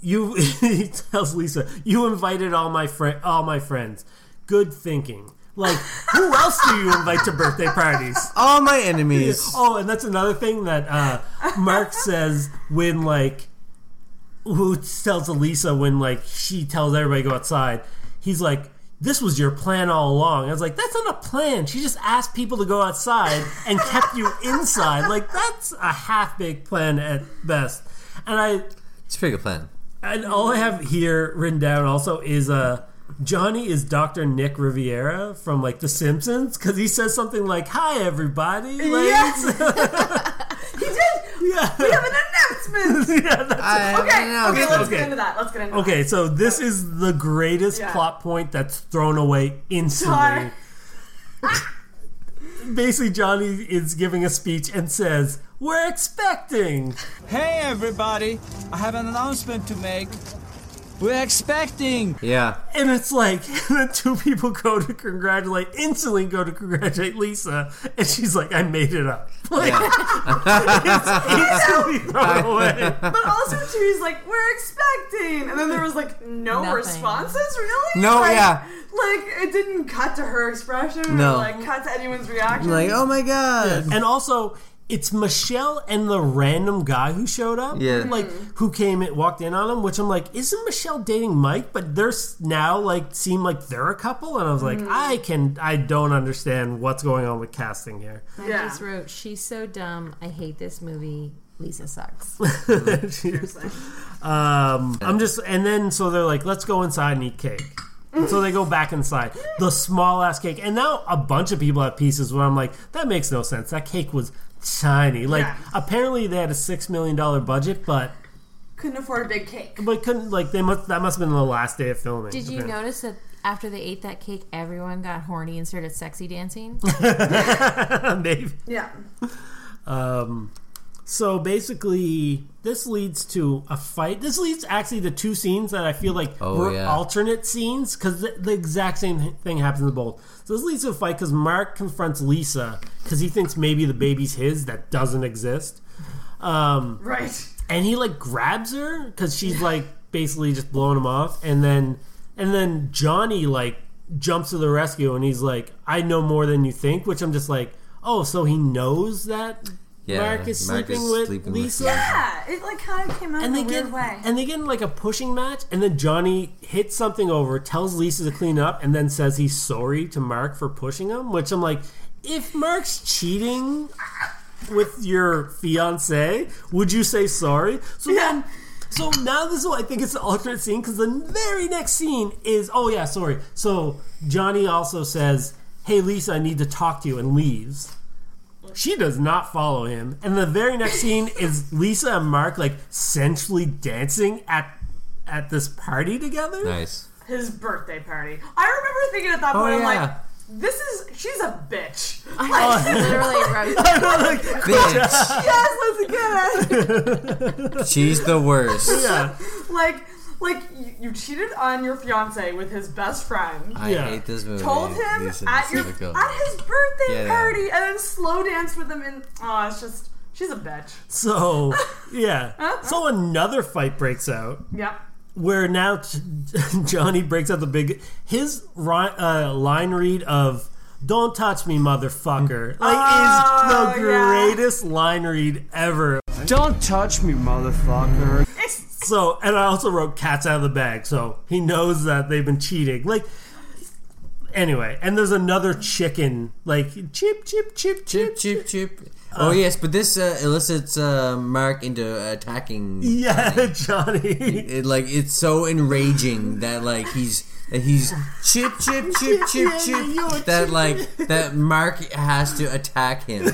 "You." (laughs) he tells Lisa, "You invited all my friend, all my friends. Good thinking." Like, who else do you invite to birthday parties? (laughs) All my enemies. (laughs) Oh, and that's another thing that uh, Mark says when like who tells Elisa when like she tells everybody to go outside. He's like, "This was your plan all along." I was like, "That's not a plan. She just asked people to go outside and kept you inside. Like that's a half baked plan at best." And I, It's a pretty good plan. and all I have here written down also is uh Johnny is Dr. Nick Riviera from like The Simpsons because he says something like "Hi everybody." Like, Yes. (laughs) (laughs) he did. Yeah. We have an announcement. (laughs) yeah, that's I- it. Okay. no, Okay. okay. Let's Okay. get into that. Let's get into Okay, that. so this is the greatest Yeah. plot point that's thrown away instantly. Basically, Johnny is giving a speech and says, We're expecting. Hey everybody, I have an announcement to make. We're expecting. Yeah. And it's like, (laughs) the two people go to congratulate, instantly go to congratulate Lisa, and she's like, I made it up. (laughs) Like, it's instantly (laughs) thrown away. But also too, he's like, "We're expecting," and then there was like no Nothing. responses. Really? No, Like- yeah. Like it didn't cut to her expression. No. Or, like cut to anyone's reaction. Like, oh my god. And also, it's Michelle and the random guy who showed up. Yeah. Like, who came in, walked in on him, which I'm like, isn't Michelle dating Mike? But they're s- now, like, seem like they're a couple. And I was like, I can, I don't understand what's going on with casting here. I Yeah. just wrote, "She's so dumb. I hate this movie. Lisa sucks." (laughs) Um, I'm just, and then so they're like, let's go inside and eat cake. And so they go back inside. The small ass cake. And now a bunch of people have pieces where I'm like, that makes no sense. That cake was tiny. Like, Yeah. apparently they had a $6 million budget, but. Couldn't afford a big cake. But couldn't like they must that must have been the last day of filming. Did you apparently. notice that after they ate that cake, everyone got horny and started sexy dancing? (laughs) Maybe. Yeah. Um, so basically, this leads to a fight. This leads actually to two scenes that I feel like Oh, were yeah. alternate scenes because the, the exact same thing happens in both. So this leads to a fight because Mark confronts Lisa because he thinks maybe the baby's his that doesn't exist. Um, Right. and he like grabs her because she's like basically just blowing him off and then and then johnny like jumps to the rescue and he's like i know more than you think which i'm just like oh so he knows that Yeah, mark is Mark sleeping is with sleeping with lisa Lisa. Yeah. It like kind of came out and in they a get weird way. and they get in like a pushing match and then johnny hits something over tells lisa to clean up and then says he's sorry to mark for pushing him which i'm like if mark's cheating with your fiance, would you say sorry? So then, so now this is what I think it's the alternate scene because the very next scene is oh yeah, sorry. So Johnny also says, "Hey Lisa, I need to talk to you," and leaves. She does not follow him, and the very next scene is Lisa and Mark like sensually dancing at at this party together. Nice. His birthday party. I remember thinking at that Oh, point, I'm like, this is she's a bitch. I (laughs) literally wrote Bitch. yes, let's get it. She's the worst. Yeah. (laughs) like, like you, you cheated on your fiance with his best friend. I Yeah. hate this movie. told him Lisa at your Pacifico. at his birthday Yeah, yeah. party, and then slow danced with him. And oh, it's just she's a bitch. So (laughs) yeah. So another fight breaks out. Yep. where now (laughs) Johnny breaks out the big his ri- uh, line read of "Don't touch me, motherfucker" like Oh, is the yeah. greatest line read ever. Don't touch me, motherfucker. So, and I also wrote "cats out of the bag," so he knows that they've been cheating. Like, anyway, and there's another chicken, like chip, chip, chip, chip, Chip, chip, chip. Oh yes, but this uh, elicits uh, Mark into attacking. Yeah, Johnny. (laughs) It, like it's so enraging that like he's that he's chip chip (laughs) chip chip Yeah, chip you're a that like that Mark has to attack him. (laughs)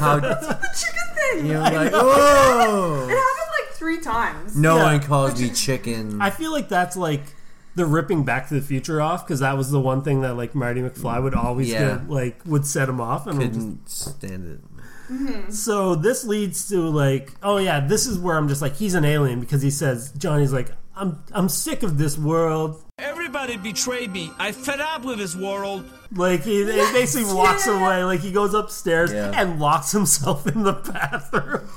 How the chicken thing. You're I like, know. "Oh." It happened like three times. no Yeah. one calls me chicken. I feel like that's like the ripping Back to the Future off because that was the one thing that like Marty McFly would always Yeah. get, like would set him off and I'm just- Couldn't stand it. Mm-hmm. So this leads to like, oh yeah, this is where I'm just like, he's an alien because he says Johnny's like, I'm I'm sick of this world. Everybody betrayed me. I fed up with this world. Like he, he Yes, basically walks yeah. away, like he goes upstairs Yeah. and locks himself in the bathroom.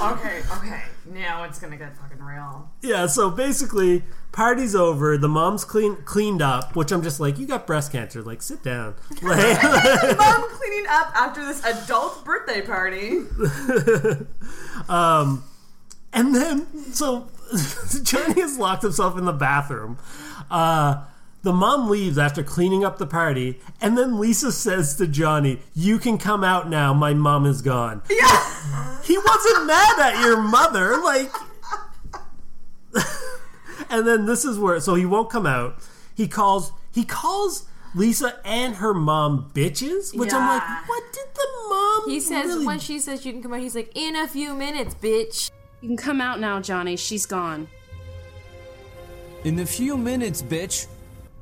Okay, okay. Now it's gonna get fucking real. Yeah, so basically, party's over. The mom's clean cleaned up, which I'm just like, you got breast cancer. Like, sit down. (laughs) Like, (laughs) Mom (laughs) cleaning up after this adult birthday party. um, and then so (laughs) Johnny has locked himself in the bathroom. Uh, the mom leaves after cleaning up the party, and then Lisa says to Johnny, "You can come out now. My mom is gone." (laughs) Yeah, he wasn't mad at your mother, like. (laughs) and then this is where so he won't come out. He calls he calls Lisa and her mom bitches, which I'm like, what did the mom? He says really- when she says you can come out, he's like, in a few minutes, bitch. You can come out now, Johnny. She's gone. In a few minutes, bitch.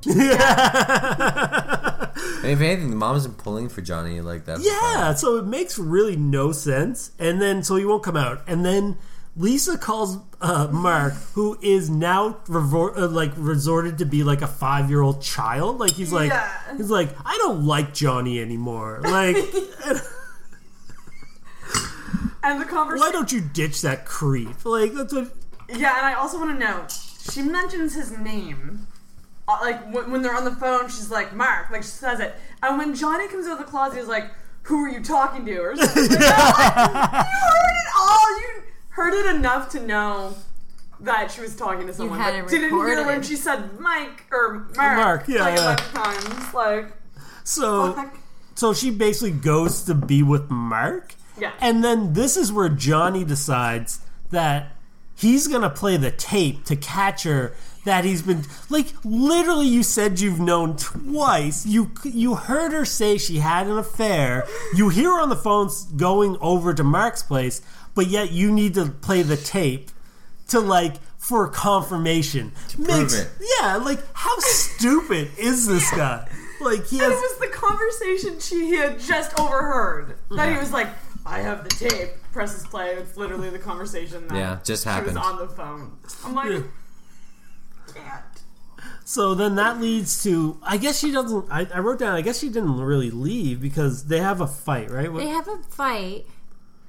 Yeah. (laughs) if anything, the mom's been pulling for Johnny like that. Yeah, so it makes really no sense. And then, so he won't come out. And then Lisa calls uh, Mark, who is now revor- uh, like resorted to be like a five year old child. Like he's like, Yeah. he's like, I don't like Johnny anymore. Like, (laughs) And the conversation. why don't you ditch that creep? Like that's what. Yeah, and I also want to know. She mentions his name. Uh, like when, when they're on the phone, she's like Mark. Like she says it. And when Johnny comes out of the closet, he's like, "Who are you talking to?" Or something. like that. you (laughs) heard it all. You heard it enough to know that she was talking to someone. had but it didn't hear when she said Mike or Mark. Mark, yeah, like yeah. a bunch of times. Like So, so she basically goes to be with Mark. Yeah. And then this is where Johnny decides that he's gonna play the tape to catch her. That he's been like literally. You said you've known twice. You you heard her say she had an affair. You hear her on the phone going over to Mark's place, but yet you need to play the tape to like for confirmation. prove it. Yeah, like how stupid is this guy? Like he and it was the conversation she had just overheard. That he was like, "I have the tape." Presses play. It's literally the conversation that Yeah, just she was on the phone. I'm like, can't. So then that leads to I guess she doesn't I, I wrote down I guess she didn't really leave because they have a fight, right? They have a fight,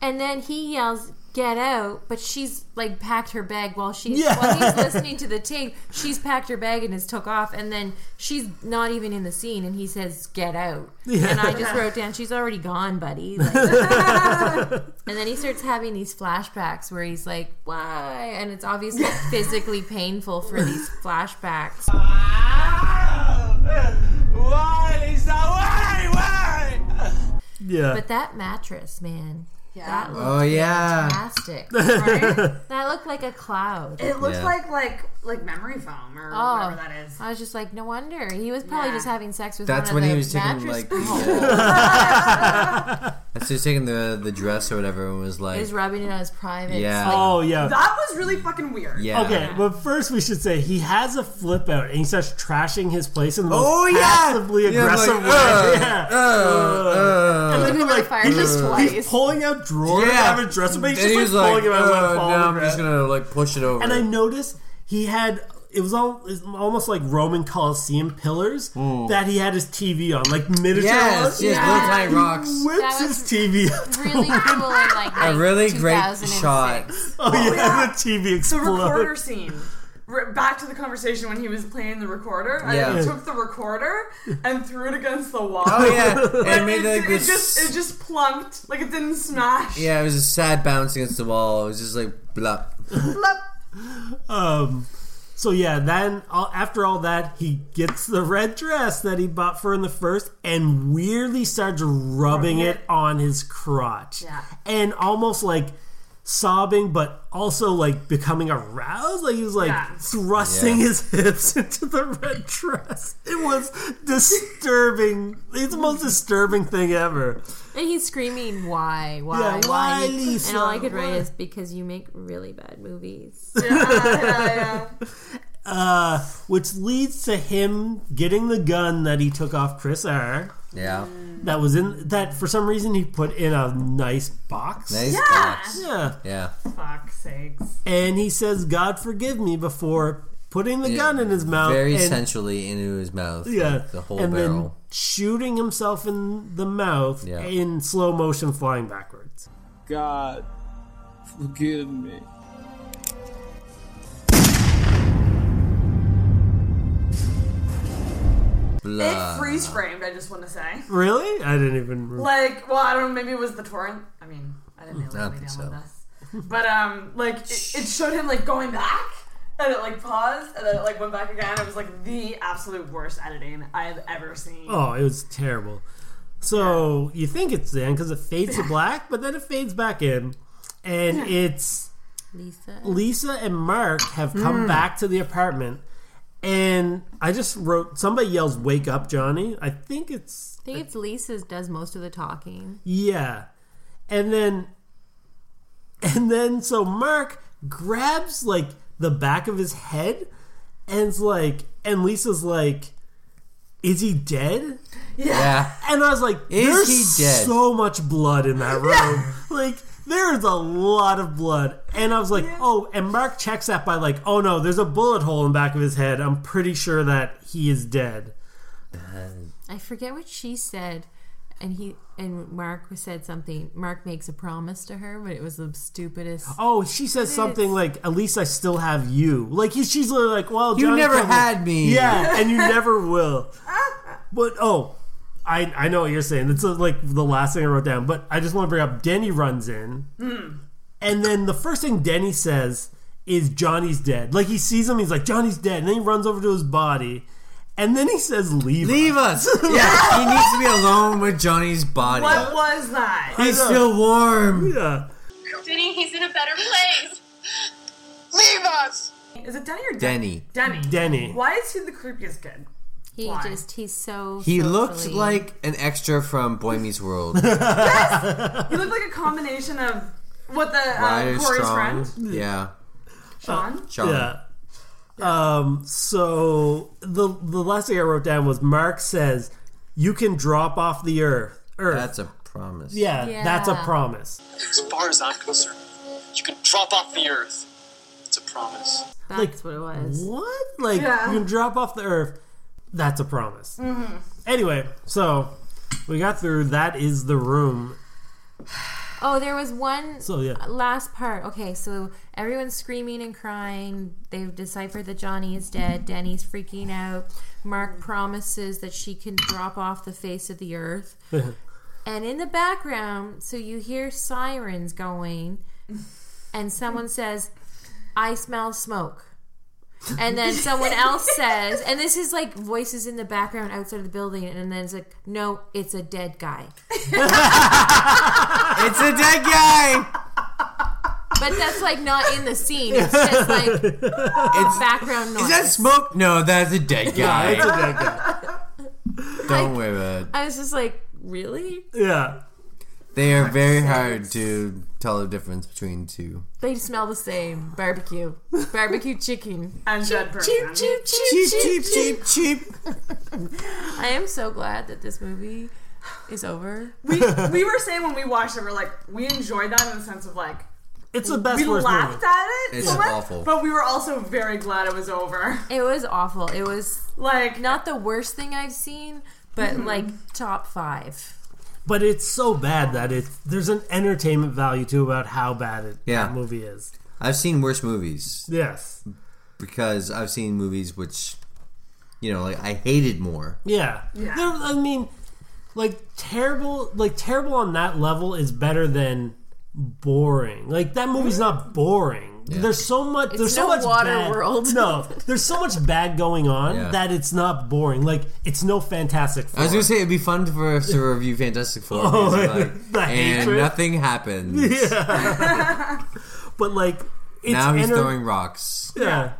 and then he yells, "Get out!" But she's like packed her bag while she's Yeah. while he's (laughs) listening to the tape. She's packed her bag and has took off, and then she's not even in the scene, and he says, "Get out!" Yeah. And I just (laughs) wrote down, "She's already gone, buddy." Like- (laughs) and then he starts having these flashbacks where he's like, "Why?" And it's obviously physically painful for these flashbacks. Why, Lisa? Why? Why? Yeah. But that mattress, man. That looked Oh, yeah. fantastic. (laughs) Right? that looked like a cloud. It looks Yeah. like like like memory foam or Oh, whatever that is. I was just like, no wonder he was probably Yeah. just having sex with. That's one when of he the was taking mattress like people. the, (laughs) that's he was taking the the dress or whatever and was like He's rubbing it on his private. Yeah. like- Oh yeah. That was really fucking weird. Yeah. Okay, but first we should say he has a flip out and he starts trashing his place in the most Oh, yeah! passively Yeah, aggressive like, way. uh, (laughs) yeah. uh, uh. and then he, Over like fire he's, just just, twice. he's pulling out drawers Yeah. out of his dresser, but he's And just he like, was like, pulling him out uh, like, falling now I'm just gonna like push it over. And I noticed he had it was all it's almost like Roman Coliseum pillars that he had his TV on, like miniature Yes, ones. yes, little tiny rocks. He whips his TV really cool in like (laughs) a really great shot. Oh, yeah, the TV The explodes. recorder scene. Re- Back to the conversation when he was playing the recorder, and Yeah. he took the recorder (laughs) and threw it against the wall. Oh yeah, (laughs) and it made like it this. just it just plunked like it didn't smash. yeah, it was a sad bounce against the wall. It was just like blah. (laughs) Um, So yeah, then all, after all that, he gets the red dress that he bought for in the first, and weirdly starts rubbing it on his crotch, Yeah. and almost like sobbing, but also like becoming aroused. Like he was like Yeah. thrusting Yeah. his hips (laughs) into the red dress. It was disturbing. It's the most disturbing thing ever. And he's screaming, "Why? Why? Yeah, why, And- Lisa? And all I could write Why? is because you make really bad movies. (laughs) (laughs) Uh, which leads to him getting the gun that he took off Chris R. Yeah. That was in that for some reason he put in a nice box. Nice Yeah. box. Yeah. Yeah. Fuck sakes. And he says, God forgive me before putting the Yeah, gun in his mouth. Very and, sensually into his mouth. Yeah. like the whole and then barrel. shooting himself in the mouth Yeah. in slow motion flying backwards. God, forgive me. Blah. It freeze framed. I just want to say. Really? I didn't even. re- Like, well, I don't know. Maybe it was the torrent. I mean, I didn't know I don't think with so. this. But um, like it, it showed him like going back, and it like paused, and then it like went back again. It was like the absolute worst editing I have ever seen. Oh, it was terrible. So you think it's the end because it fades to (laughs) black, but then it fades back in, and it's Lisa. Lisa and Mark have come Mm. back to the apartment, and I just wrote somebody yells "Wake up, Johnny!" I think it's I think it's Lisa's does most of the talking. yeah, and then and then so Mark grabs like the back of his head, and it's like, and Lisa's like, "Is he dead?" Yeah. And I was like, Is there's he dead? so much blood in that (laughs) room. Like, there is a lot of blood. And I was like, oh, and Mark checks that by like, oh no, there's a bullet hole in the back of his head. I'm pretty sure that he is dead. I forget what she said, and he and Mark said something. Mark makes a promise to her, but it was the stupidest. Oh, she says something like, at least I still have you. Like, he- she's literally like, well, You Johnny never had me. Yeah, and you never will. (laughs) But, oh, I, I know what you're saying. That's uh, like the last thing I wrote down. But I just want to bring up Denny runs in. And then the first thing Denny says is Johnny's dead. Like he sees him, he's like, Johnny's dead. And then he runs over to his body. And then he says, Leave, Leave us. (laughs) yeah, he needs to be alone with Johnny's body. What was that? He's still warm. Yeah. Denny, he's in a better place. Leave us. Is it Denny or Denny. Denny? Denny. Why is he the creepiest kid? He Why? just he's so. He looked socially- like an extra from Boy Meets World. (laughs) He looked like a combination of what the uh, Ryder Corey's Strong. friend Yeah. Shawn. Shawn. Yeah. Um, so the the last thing I wrote down was Mark says, You can drop off the earth. Earth. That's a promise. yeah, Yeah. that's a promise. As far as I'm concerned, you can drop off the earth. It's a promise. That's what it was. What? Like Yeah. you can drop off the earth. That's a promise. Mm-hmm. Anyway, so we got through that is the room. Oh, there was one So, yeah. last part. Okay, so everyone's screaming and crying. They've deciphered that Johnny is dead. Denny's freaking out. Mark promises that she can drop off the face of the earth. (laughs) And in the background, so you hear sirens going, and someone says, I smell smoke. And then (laughs) someone else says, and this is like voices in the background outside of the building, and then it's like, no, it's a dead guy. (laughs) It's a dead guy. But that's like not in the scene. It's (laughs) just like It's background noise. Is that smoke? No, that's a dead guy. It's a dead guy. Don't worry about it. I was just like, really? Yeah. They are very hard to tell the difference between two. They smell the same. Barbecue, barbecue chicken, and dead cheap, person. cheap, cheap, Cheap, cheap, cheap, cheap, cheap. I am so glad that this movie is over. We we were saying when we watched it, we're like we enjoyed that in the sense of like It's the best we worst laughed movie. at it It's so much, awful. but we were also very glad it was over. It was awful. It was Like not the worst thing I've seen, but Mhm. like top five. But it's so bad that it there's an entertainment value too about how bad it Yeah. that movie is. I've seen worse movies Yes. because I've seen movies which, you know, like I hated more. Yeah. Yeah. There, I mean, like terrible, like terrible on that level is better than boring. Like that movie's not boring. There's so much. It's there's so much water bad, world. No, there's so much bad going on Yeah. that it's not boring. Like it's no Fantastic Four. I was gonna say it'd be fun for us to review Fantastic Four, (laughs) Oh, because, like, (laughs) and hatred. nothing happens. (laughs) Yeah. but like, it's now he's enter- throwing rocks. Yeah,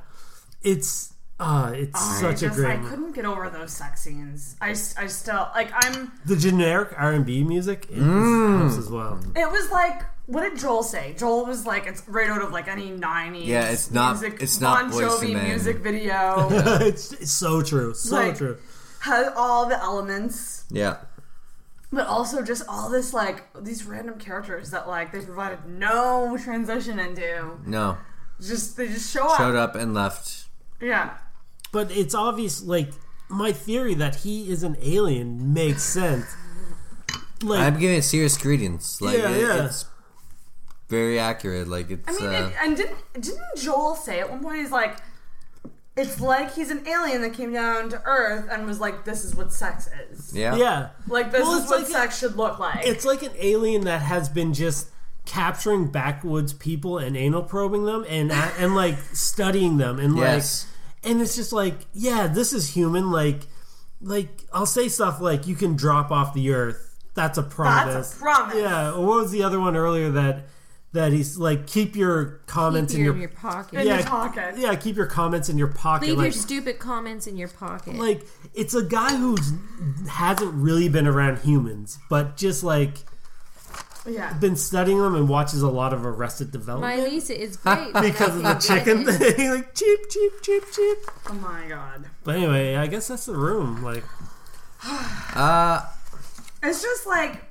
it's uh, it's I such a just, great. I couldn't get over those sex scenes. I, I still like. I'm. the generic R and B music is Mm. helps as well. It was like. What did Joel say? Joel was like, it's right out of like any '90s. Yeah, it's not- Music, it's not Bon Jovi Men. music video. (laughs) it's, it's so true, so Like- true. Has all the elements, Yeah. but also just all this like these random characters that like they provided no transition into. No. Just they just show up. Showed up and left. Yeah. But it's obvious, like my theory that he is an alien makes sense. Like, I'm giving it serious credence. Like Yeah, it- yeah. it's very accurate. Like it's. I mean, uh, it, and didn't didn't Joel say at one point he's like, it's like he's an alien that came down to Earth and was like, this is what sex is. Yeah. Yeah. Like this Well, is what like a- sex should look like. It's like an alien that has been just capturing backwoods people and anal probing them and (laughs) and like studying them and Yes. like and it's just like yeah this is human like like I'll say stuff like you can drop off the earth that's a promise promise. yeah or what was the other one earlier that that he's like keep your comments Keep in your- your, in your pocket. In yeah your pocket. yeah keep your comments in your pocket Leave like, your stupid comments in your pocket. like it's a guy who's hasn't really been around humans but just like yeah. been studying them and watches a lot of Arrested Development. My Lisa is (laughs) great because of the chicken thing, (laughs) like cheap, cheap, cheap, cheap. Oh my god. But anyway, I guess that's the room. Like, uh, It's just like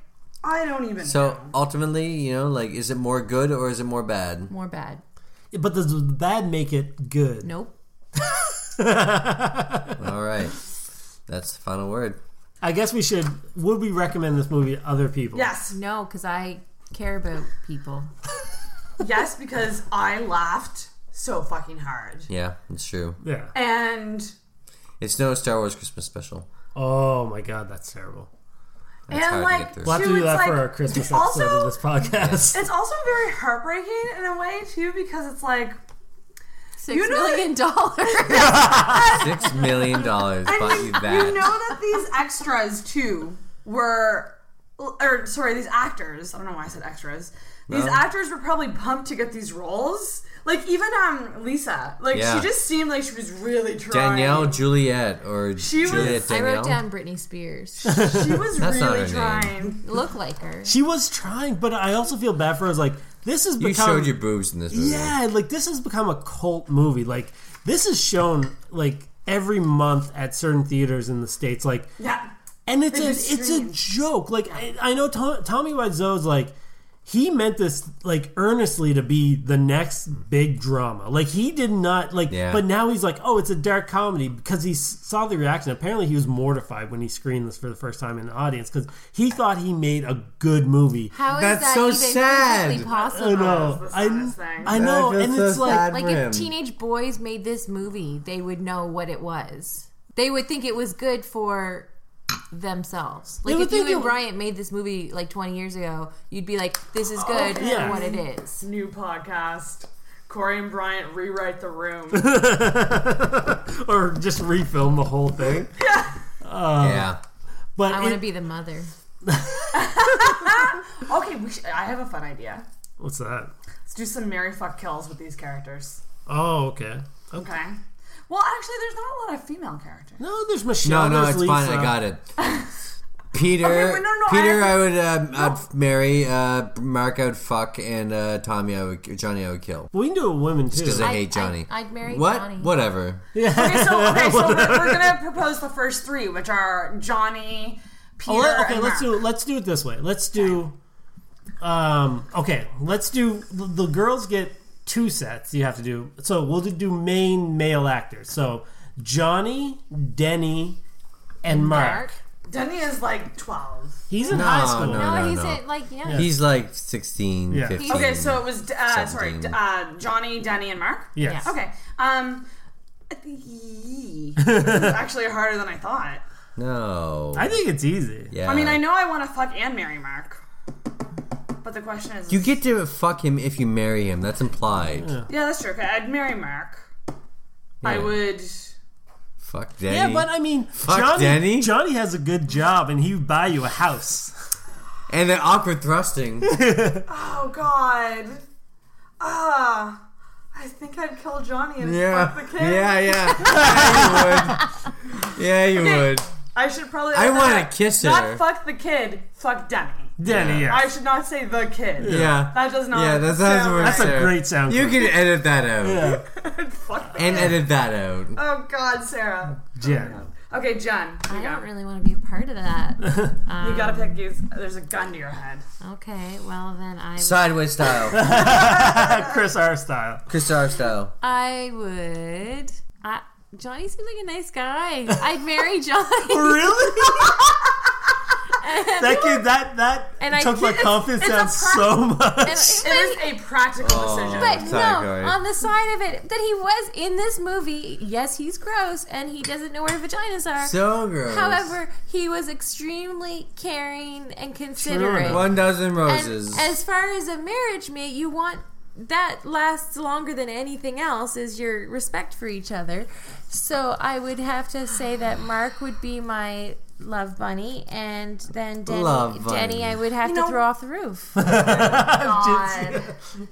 I don't even. so ultimately, you know, like, is it more good or is it more bad? More bad. but does the bad make it good? Nope. (laughs) All right, that's the final word. I guess we should. Would we recommend this movie to other people? Yes. No, because I care about people. (laughs) Yes, because I laughed so fucking hard. Yeah, it's true. Yeah. And It's no Star Wars Christmas special. Oh my god, that's terrible. That's and hard to like. We'll have to do that like, for our Christmas episode also, of this podcast. It's also very heartbreaking in a way too because it's like Six you know million that- (laughs) Six million dollars And bought you, you that. you know that these extras too were, or sorry, these actors. I don't know why I said extras. These No. actors were probably pumped to get these roles. Like even um Lisa, like Yeah. she just seemed like she was really trying. Danielle Juliet or She was- Juliet I wrote down Britney Spears. (laughs) She was That's not really her name. trying. Look like her. She was trying, but I also feel bad for her. I was like, this has You become. showed your boobs in this movie. Yeah, like this has become a cult movie. Like this is shown like every month at certain theaters in the states. Like Yeah. and it's They a just it's a streamed. joke. Like I, I know Tom, Tommy Wiseau's like he meant this like earnestly to be the next big drama. Like he did not like, Yeah. but now he's like, oh, it's a dark comedy because he saw the reaction. Apparently, he was mortified when he screened this for the first time in the audience because he thought he made a good movie. How is That's that so even sad. possible? I know, I, I know, and feels it's so like Like if teenage boys made this movie, they would know what it was. They would think it was good for themselves. Like would if you think and Bryant made this movie like 20 years ago, you'd be like, "This is good Okay. Yeah. for what it is." New podcast. Corey and Bryant rewrite the room. (laughs) or just refilm the whole thing. (laughs) yeah. Uh, yeah. But I want to be the mother. (laughs) Okay, we should, I have a fun idea. what's that? Let's do some marry fuck kills with these characters. Oh, okay. Okay. Okay. Well, actually, there's not a lot of female characters. No, there's Michelle. No, no, there's it's fine. I got it. (laughs) Peter, Okay, wait, no, no, Peter, I- I, would, um, I'd marry. Uh, Mark, I would fuck, and uh, Tommy, I would, Johnny, I would kill. We can do a women too. Just because I I'd- hate Johnny. I'd- I'd marry what? Johnny. Whatever. Okay, so, okay, so we're, (laughs) we're gonna propose the first three, which are Johnny, Peter, Oh, let- okay, and let's Mark. do let's do it this way. Let's do. Um. Okay, let's do. The, the girls get two sets. You have to do. So we'll do main male actors. So Johnny, Denny, and Mark. Denny is like twelve. He's in No, high school. no, No, no, he's no. at like yeah. Yeah. He's like 16, Yeah. 15. Okay, so it was uh, sorry, 17. uh, Johnny, Denny, and Mark. Yes. Okay. Um, (laughs) this is actually harder than I thought. No. I think it's easy. Yeah. I mean, I know I want to fuck and marry Mark. But the question is, You get to fuck him if you marry him. That's implied. yeah, that's true. Okay, I'd marry Mark. I Yeah. would. Fuck Denny. Yeah, but I mean, Fuck Johnny, Denny. Johnny has a good job, and he would buy you a house. And then awkward thrusting. (laughs) Oh God. Ah. I think I'd kill Johnny and yeah. fuck the kid. Yeah, yeah. (laughs) Yeah, you would. Yeah, you Okay, would. I should probably. I wanna kiss her. Not fuck the kid. Fuck Denny. Denny, yeah. I should not say the kid. Yeah. That does not. Yeah, that sounds sound worse. That's a great sound You can edit that out. Yeah. (laughs) fuck And kid. edit that out. Oh God, Sarah. Jen. Okay, Jen. I you don't really want to be a part of that. (laughs) Um, You gotta pick. Use, there's a gun to your head. Okay, well then I. Sideways style. (laughs) Chris R style. Chris R style. I would. I, Johnny seems like a nice guy. I'd marry Johnny. really? (laughs) That kid, that that And I took my did- confidence down pra- so much. It is a practical Oh. decision. But no, Sorry, on the side of it, that he was in this movie. Yes, he's gross, and he doesn't know where vaginas are. So gross. However, he was extremely caring and considerate. One dozen And roses. as far as a marriage mate, you want that lasts longer than anything else is your respect for each other. So I would have to say that Mark would be my love bunny, and then Denny, Love bunny. Denny I would have You to know- throw off the roof. (laughs) God.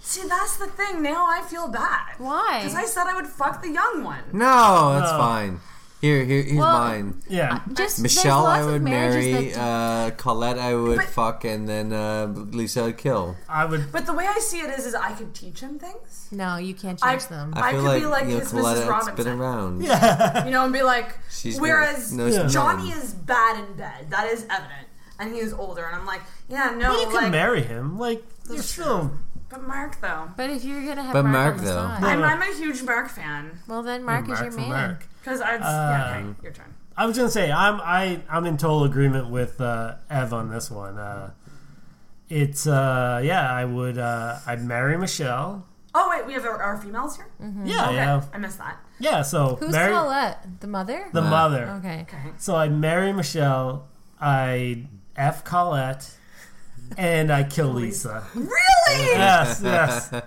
See, that's the thing. Now I feel bad. Why? Because I said I would fuck the young one. no, that's No. fine. Here, here, here's Well, mine. Yeah. Just Michelle, I would marry. Uh, Colette, I would But- fuck, and then uh, Lisa, I'd kill. I would. But the way I see it is, is I could teach him things. No, you can't I- them. I I feel could like, be like you know, his Colette Mrs. Robinson. been around. (laughs) yeah. You know, and be like, She's been- whereas knows Yeah. Johnny is bad in bed. That is evident. And he is older. And I'm like, yeah, no, Well, you like, can marry him. Like you're That's still. But Mark though. But if you're gonna have But Mark, Mark, on the though. side, I'm, I'm a huge Mark fan. well then Mark, Mark is your for man. Mark. Because I'd, yeah, okay, Um, your turn. I was gonna say I'm I I'm in total agreement with uh, Ev on this one. Uh, it's uh, yeah, I would uh, I'd marry Michelle. Oh wait, we have our, our females here. Yeah, okay, yeah, I missed that. yeah. So Who's marry Colette? The mother? the mother. Okay. Okay. So I marry Michelle. I f Colette, and I kill Lisa. Really? Yes, yes. (laughs)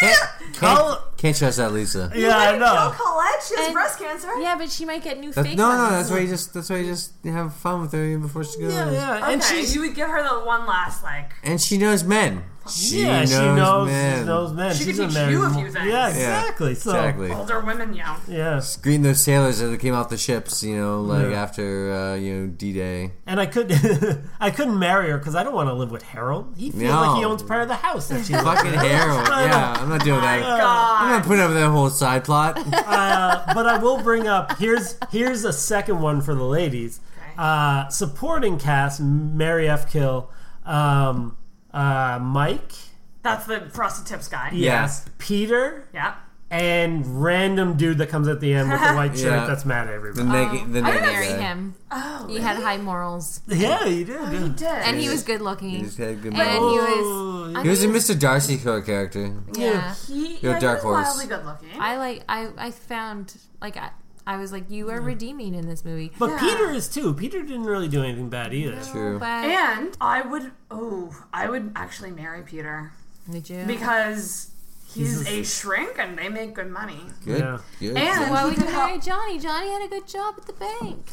Can't, can't, can't trust that Lisa. Yeah, I Kill know. Colette. She has And- breast cancer. Yeah, but she might get new That- fake no, no, ones. that's why you just that's why you just have fun with her even before she goes. Yeah, yeah. Okay, And she's you would give her the one last like. And she knows men. She yeah, knows she knows men. she knows men. She She's could a teach married you a mo- few things. Yeah, Yeah, exactly. So exactly. Older women, yeah. yeah, Greeting those sailors that came off the ships, you know, like Yeah. after uh, you know D Day. and I could (laughs) I couldn't marry her because I don't want to live with Harold. He feels No. like he owns part of the house that she (laughs) Fucking. Harold. (laughs) Yeah, I'm not doing that. God. I'm not putting up with that whole side plot. uh, but I will bring up here's here's a second one for the ladies. Okay. Uh, supporting cast: Mary F. Kill, um, uh, Mike, That's the frosted tips guy. yes, Peter, Yeah. and random dude that comes at the end with the white (laughs) shirt Yeah. that's mad at The everybody. naked, the I would naked marry guy. him. Oh, He had high morals, yeah, he did. He did. and he was good He looking, just had good and morals. he Oh, was. I He was a mean, Mr. Darcy Court character. Yeah, He, You're a yeah, dark he was horse. wildly good looking. I like. I I found like I. I was like, you are redeeming in this movie. But Yeah. Peter is too. Peter didn't really do anything bad either. True. But and I would, oh, I would actually marry Peter did you? because he's, He's a- a shrink and they make good money. Good. Yeah. Good. And Why would you could marry. Johnny? Johnny had a good job at the bank. (laughs)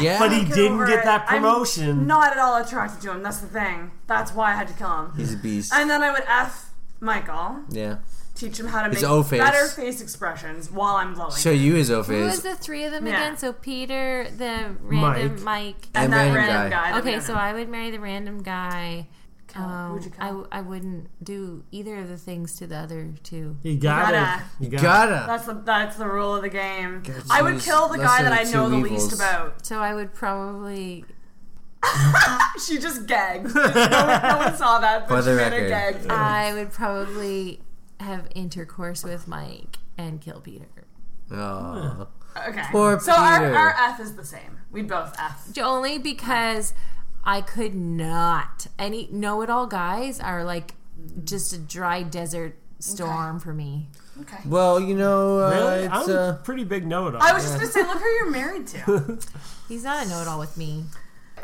yeah. But he didn't get it. that I'm promotion. not at all attracted to him. That's the thing. That's why I had to kill him. He's a beast. And then I would f Michael, Yeah. Teach him how to His make O-face. better face expressions while I'm blowing. Show you his O Who was face. the three of them Yeah. again? So Peter, the random Mike. Mike. and, And that random random guy. guy. that we Okay, don't so know. I would marry the random guy. Um, who'd you I, kill? I wouldn't do either of the things to the other two. You gotta. gotta. You You gotta. gotta. That's the that's the rule of the game. Gotta I would choose kill the guy lesser that I know two the least evils. about. So I would probably. (laughs) She just gagged. no, one, no one saw that, but For she the made record. a gag. I would probably have intercourse with Mike and kill Peter. Oh. Okay. Poor so our, Peter. our F is the same. We both F. Only because I could not. Any know it all guys are like just a dry desert storm for me. Okay. Well, you know, uh, Really? it's I'm uh, a pretty big know-it-all. I was just gonna say, look who you're married to. (laughs) He's not a know it all with me.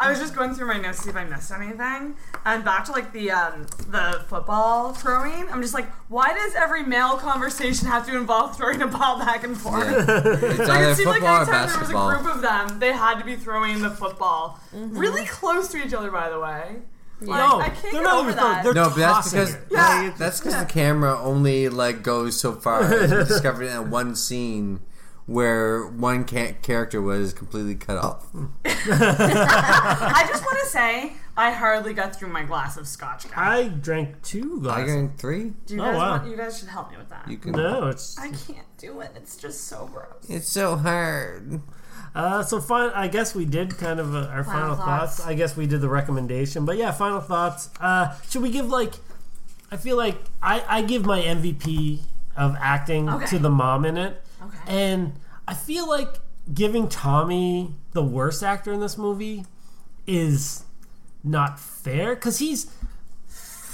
I I was just going through my notes to see if I missed anything. And back to like the um, the football throwing. I'm just like, why does every male conversation have to involve throwing a ball back and forth? (laughs) It's like either it seemed like football or anytime there was a group of them, they had to be throwing the football really close to each other. By the way, like, No, I can't they're get not over even throwing- that. they're no, but that's tossing because it. Yeah. that's because the camera only like goes so far. As we (laughs) discovered in that one scene where one ca- character was completely cut off. (laughs) I just want to say I hardly got through my glass of scotch. Guys. I drank two I drank three. Do you Oh, guys wow. want, you guys should help me with that. You can. No, it's I can't do it. It's just so gross. It's so hard. Uh, so fine. I guess we did kind of uh, our final, Final thoughts. thoughts. I guess we did the recommendation, but yeah, final thoughts. Uh, should we give like? I feel like I, I give my MVP of acting Okay. to the mom in it, Okay. and I feel like giving Tommy the worst actor in this movie is not fair because he's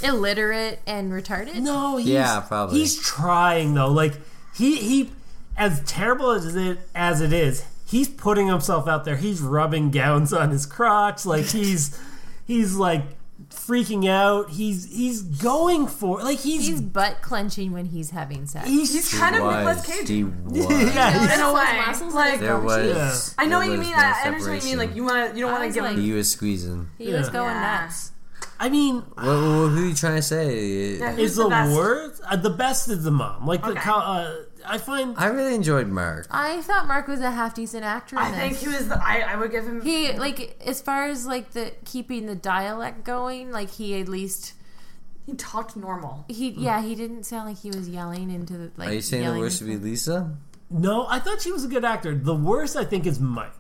Illiterate and retarded. no, he's, Yeah, probably. He's trying though. Like he he, as terrible as it as it is, he's putting himself out there. He's rubbing gowns on his crotch. Like he's he's like freaking out. He's he's going for like he's He's butt clenching when he's having sex. he's, He's He kind of was. Nicolas Cage. He (laughs) was. yeah. in a way. muscles Like, There was. Yeah. I know there what you mean. no I I understand what you mean. Like you want to, you don't want to give like- him. He was squeezing. He was going Yeah. nuts. I mean, What, what, who are you trying to say? Yeah, is the, best? worst uh, the best is the mom. Like the Okay. co- uh, I find I really enjoyed Mark. I thought Mark was a half decent actor. In I think this. he was. The, I I would give him. He like as far as like the keeping the dialect going, like he at least he talked normal. he yeah he didn't sound like he was yelling into the like. Are you saying the yelling worst would be Lisa? no. I thought she was a good actor. The worst I think is Mike.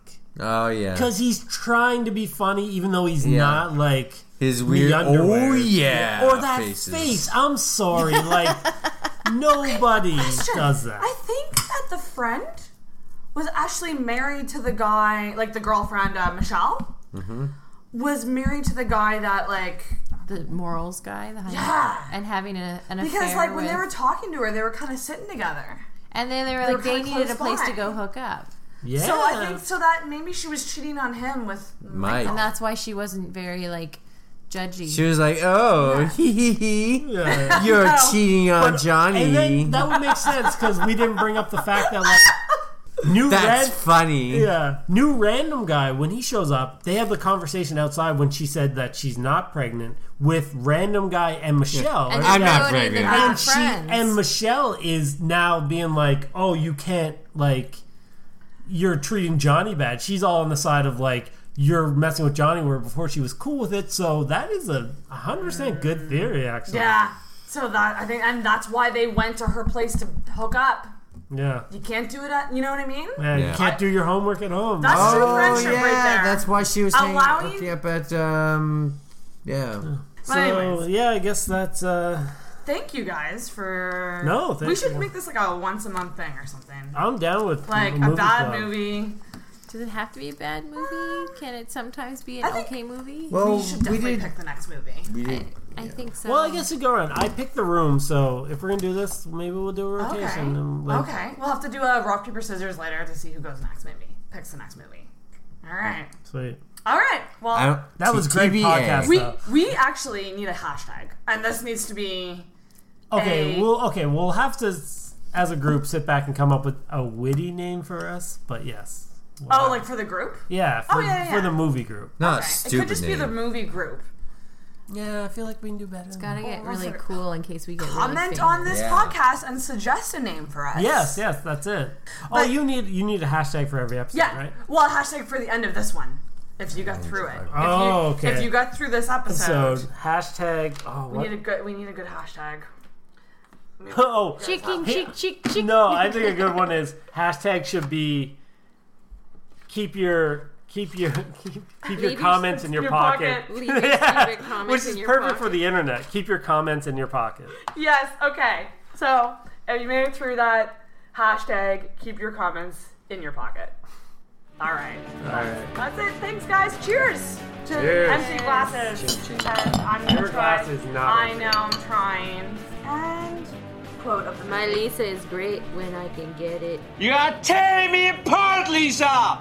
Oh yeah. because he's trying to be funny, even though he's Yeah. not like His the weird. Oh, underwear. Oh yeah. or that faces. face. I'm sorry, (laughs) like nobody Question. does that. I think that the friend was actually married to the guy, like the girlfriend uh, Michelle, Mm-hmm. was married to the guy that like the morals guy, the high Yeah. and having a, an affair because like when with, they were talking to her, they were kind of sitting together. and then they were they like were they needed a close place to go hook up, yeah, So I think so that maybe she was cheating on him with Mike. and that's why she wasn't very like judgy. She was like, "Oh, (laughs) hee hee hee, Yeah. you're No. cheating on But- Johnny." and then that would make sense because we didn't bring up the fact that like new That's ran- funny. Yeah, new random guy when he shows up, they have the conversation outside when she said that she's not pregnant with random guy and Michelle. And I'm not throw it in pregnant. and she friends. and Michelle is now being like, "Oh, you can't like you're treating Johnny bad." She's all on the side of like you're messing with Johnny where before she was cool with it. So that is a 100% good theory actually. Yeah. So that I think, and that's why they went to her place to hook up. Yeah. You can't do it at, you know what I mean? Yeah, you Yeah. can't do your homework at home. That's true oh friendship yeah, right there. that's why she was hanging Allowing- hooking up at um, yeah. so anyways. yeah, I guess that's uh Thank you guys for. No, thank We should you. make this like a once a month thing or something. I'm down with Like a movie bad club. movie. Does it have to be a bad movie? Uh, Can it sometimes be an think- okay movie? Well, we should we definitely did. pick the next movie. We did. I think so. Well, I guess we go around. I picked the room, so if we're gonna do this, maybe we'll do a rotation. Okay. And like, okay. We'll have to do a rock paper scissors later to see who goes next. Maybe picks the next movie. All right. Sweet. All right. Well, That was great TBA. podcast. we stuff. we actually need a hashtag, and this needs to be. Okay, a- we'll okay, we'll have to as a group sit back and come up with a witty name for us. But yes. We'll Oh, like for the group? yeah, oh, for, Oh, yeah, yeah, for the movie group. Not Okay. It stupid could just be name. the movie group. Yeah, I feel like we can do better. It's gotta get Oh, really also- cool in case we get really Comment on famous. this Yeah. podcast and suggest a name for us. Yes, yes, that's it. oh, But- you need you need a hashtag for every episode, Yeah. right? Well, a hashtag for the end of this one. If you got through it. If Oh, you, okay. If you got through this episode, Episode hashtag. Oh, we what? need a good. We need a good hashtag. (laughs) oh, Chicken, Hey, chick, chick, chick. No, I think a good one is hashtag should be keep your keep your (laughs) keep, keep your comments in your, your pocket. pocket. Leave your (laughs) comments Which in is your perfect for the internet. Keep your comments in your pocket. Yes. Okay. So if you made it through that hashtag, keep your comments in your pocket. All right. All right. That's it. Thanks, guys. Cheers to Cheers. empty glasses. And I'm gonna Your try. glass is not I know. I'm trying. And quote of the My Lisa is great when I can get it. You are tearing me apart, Lisa!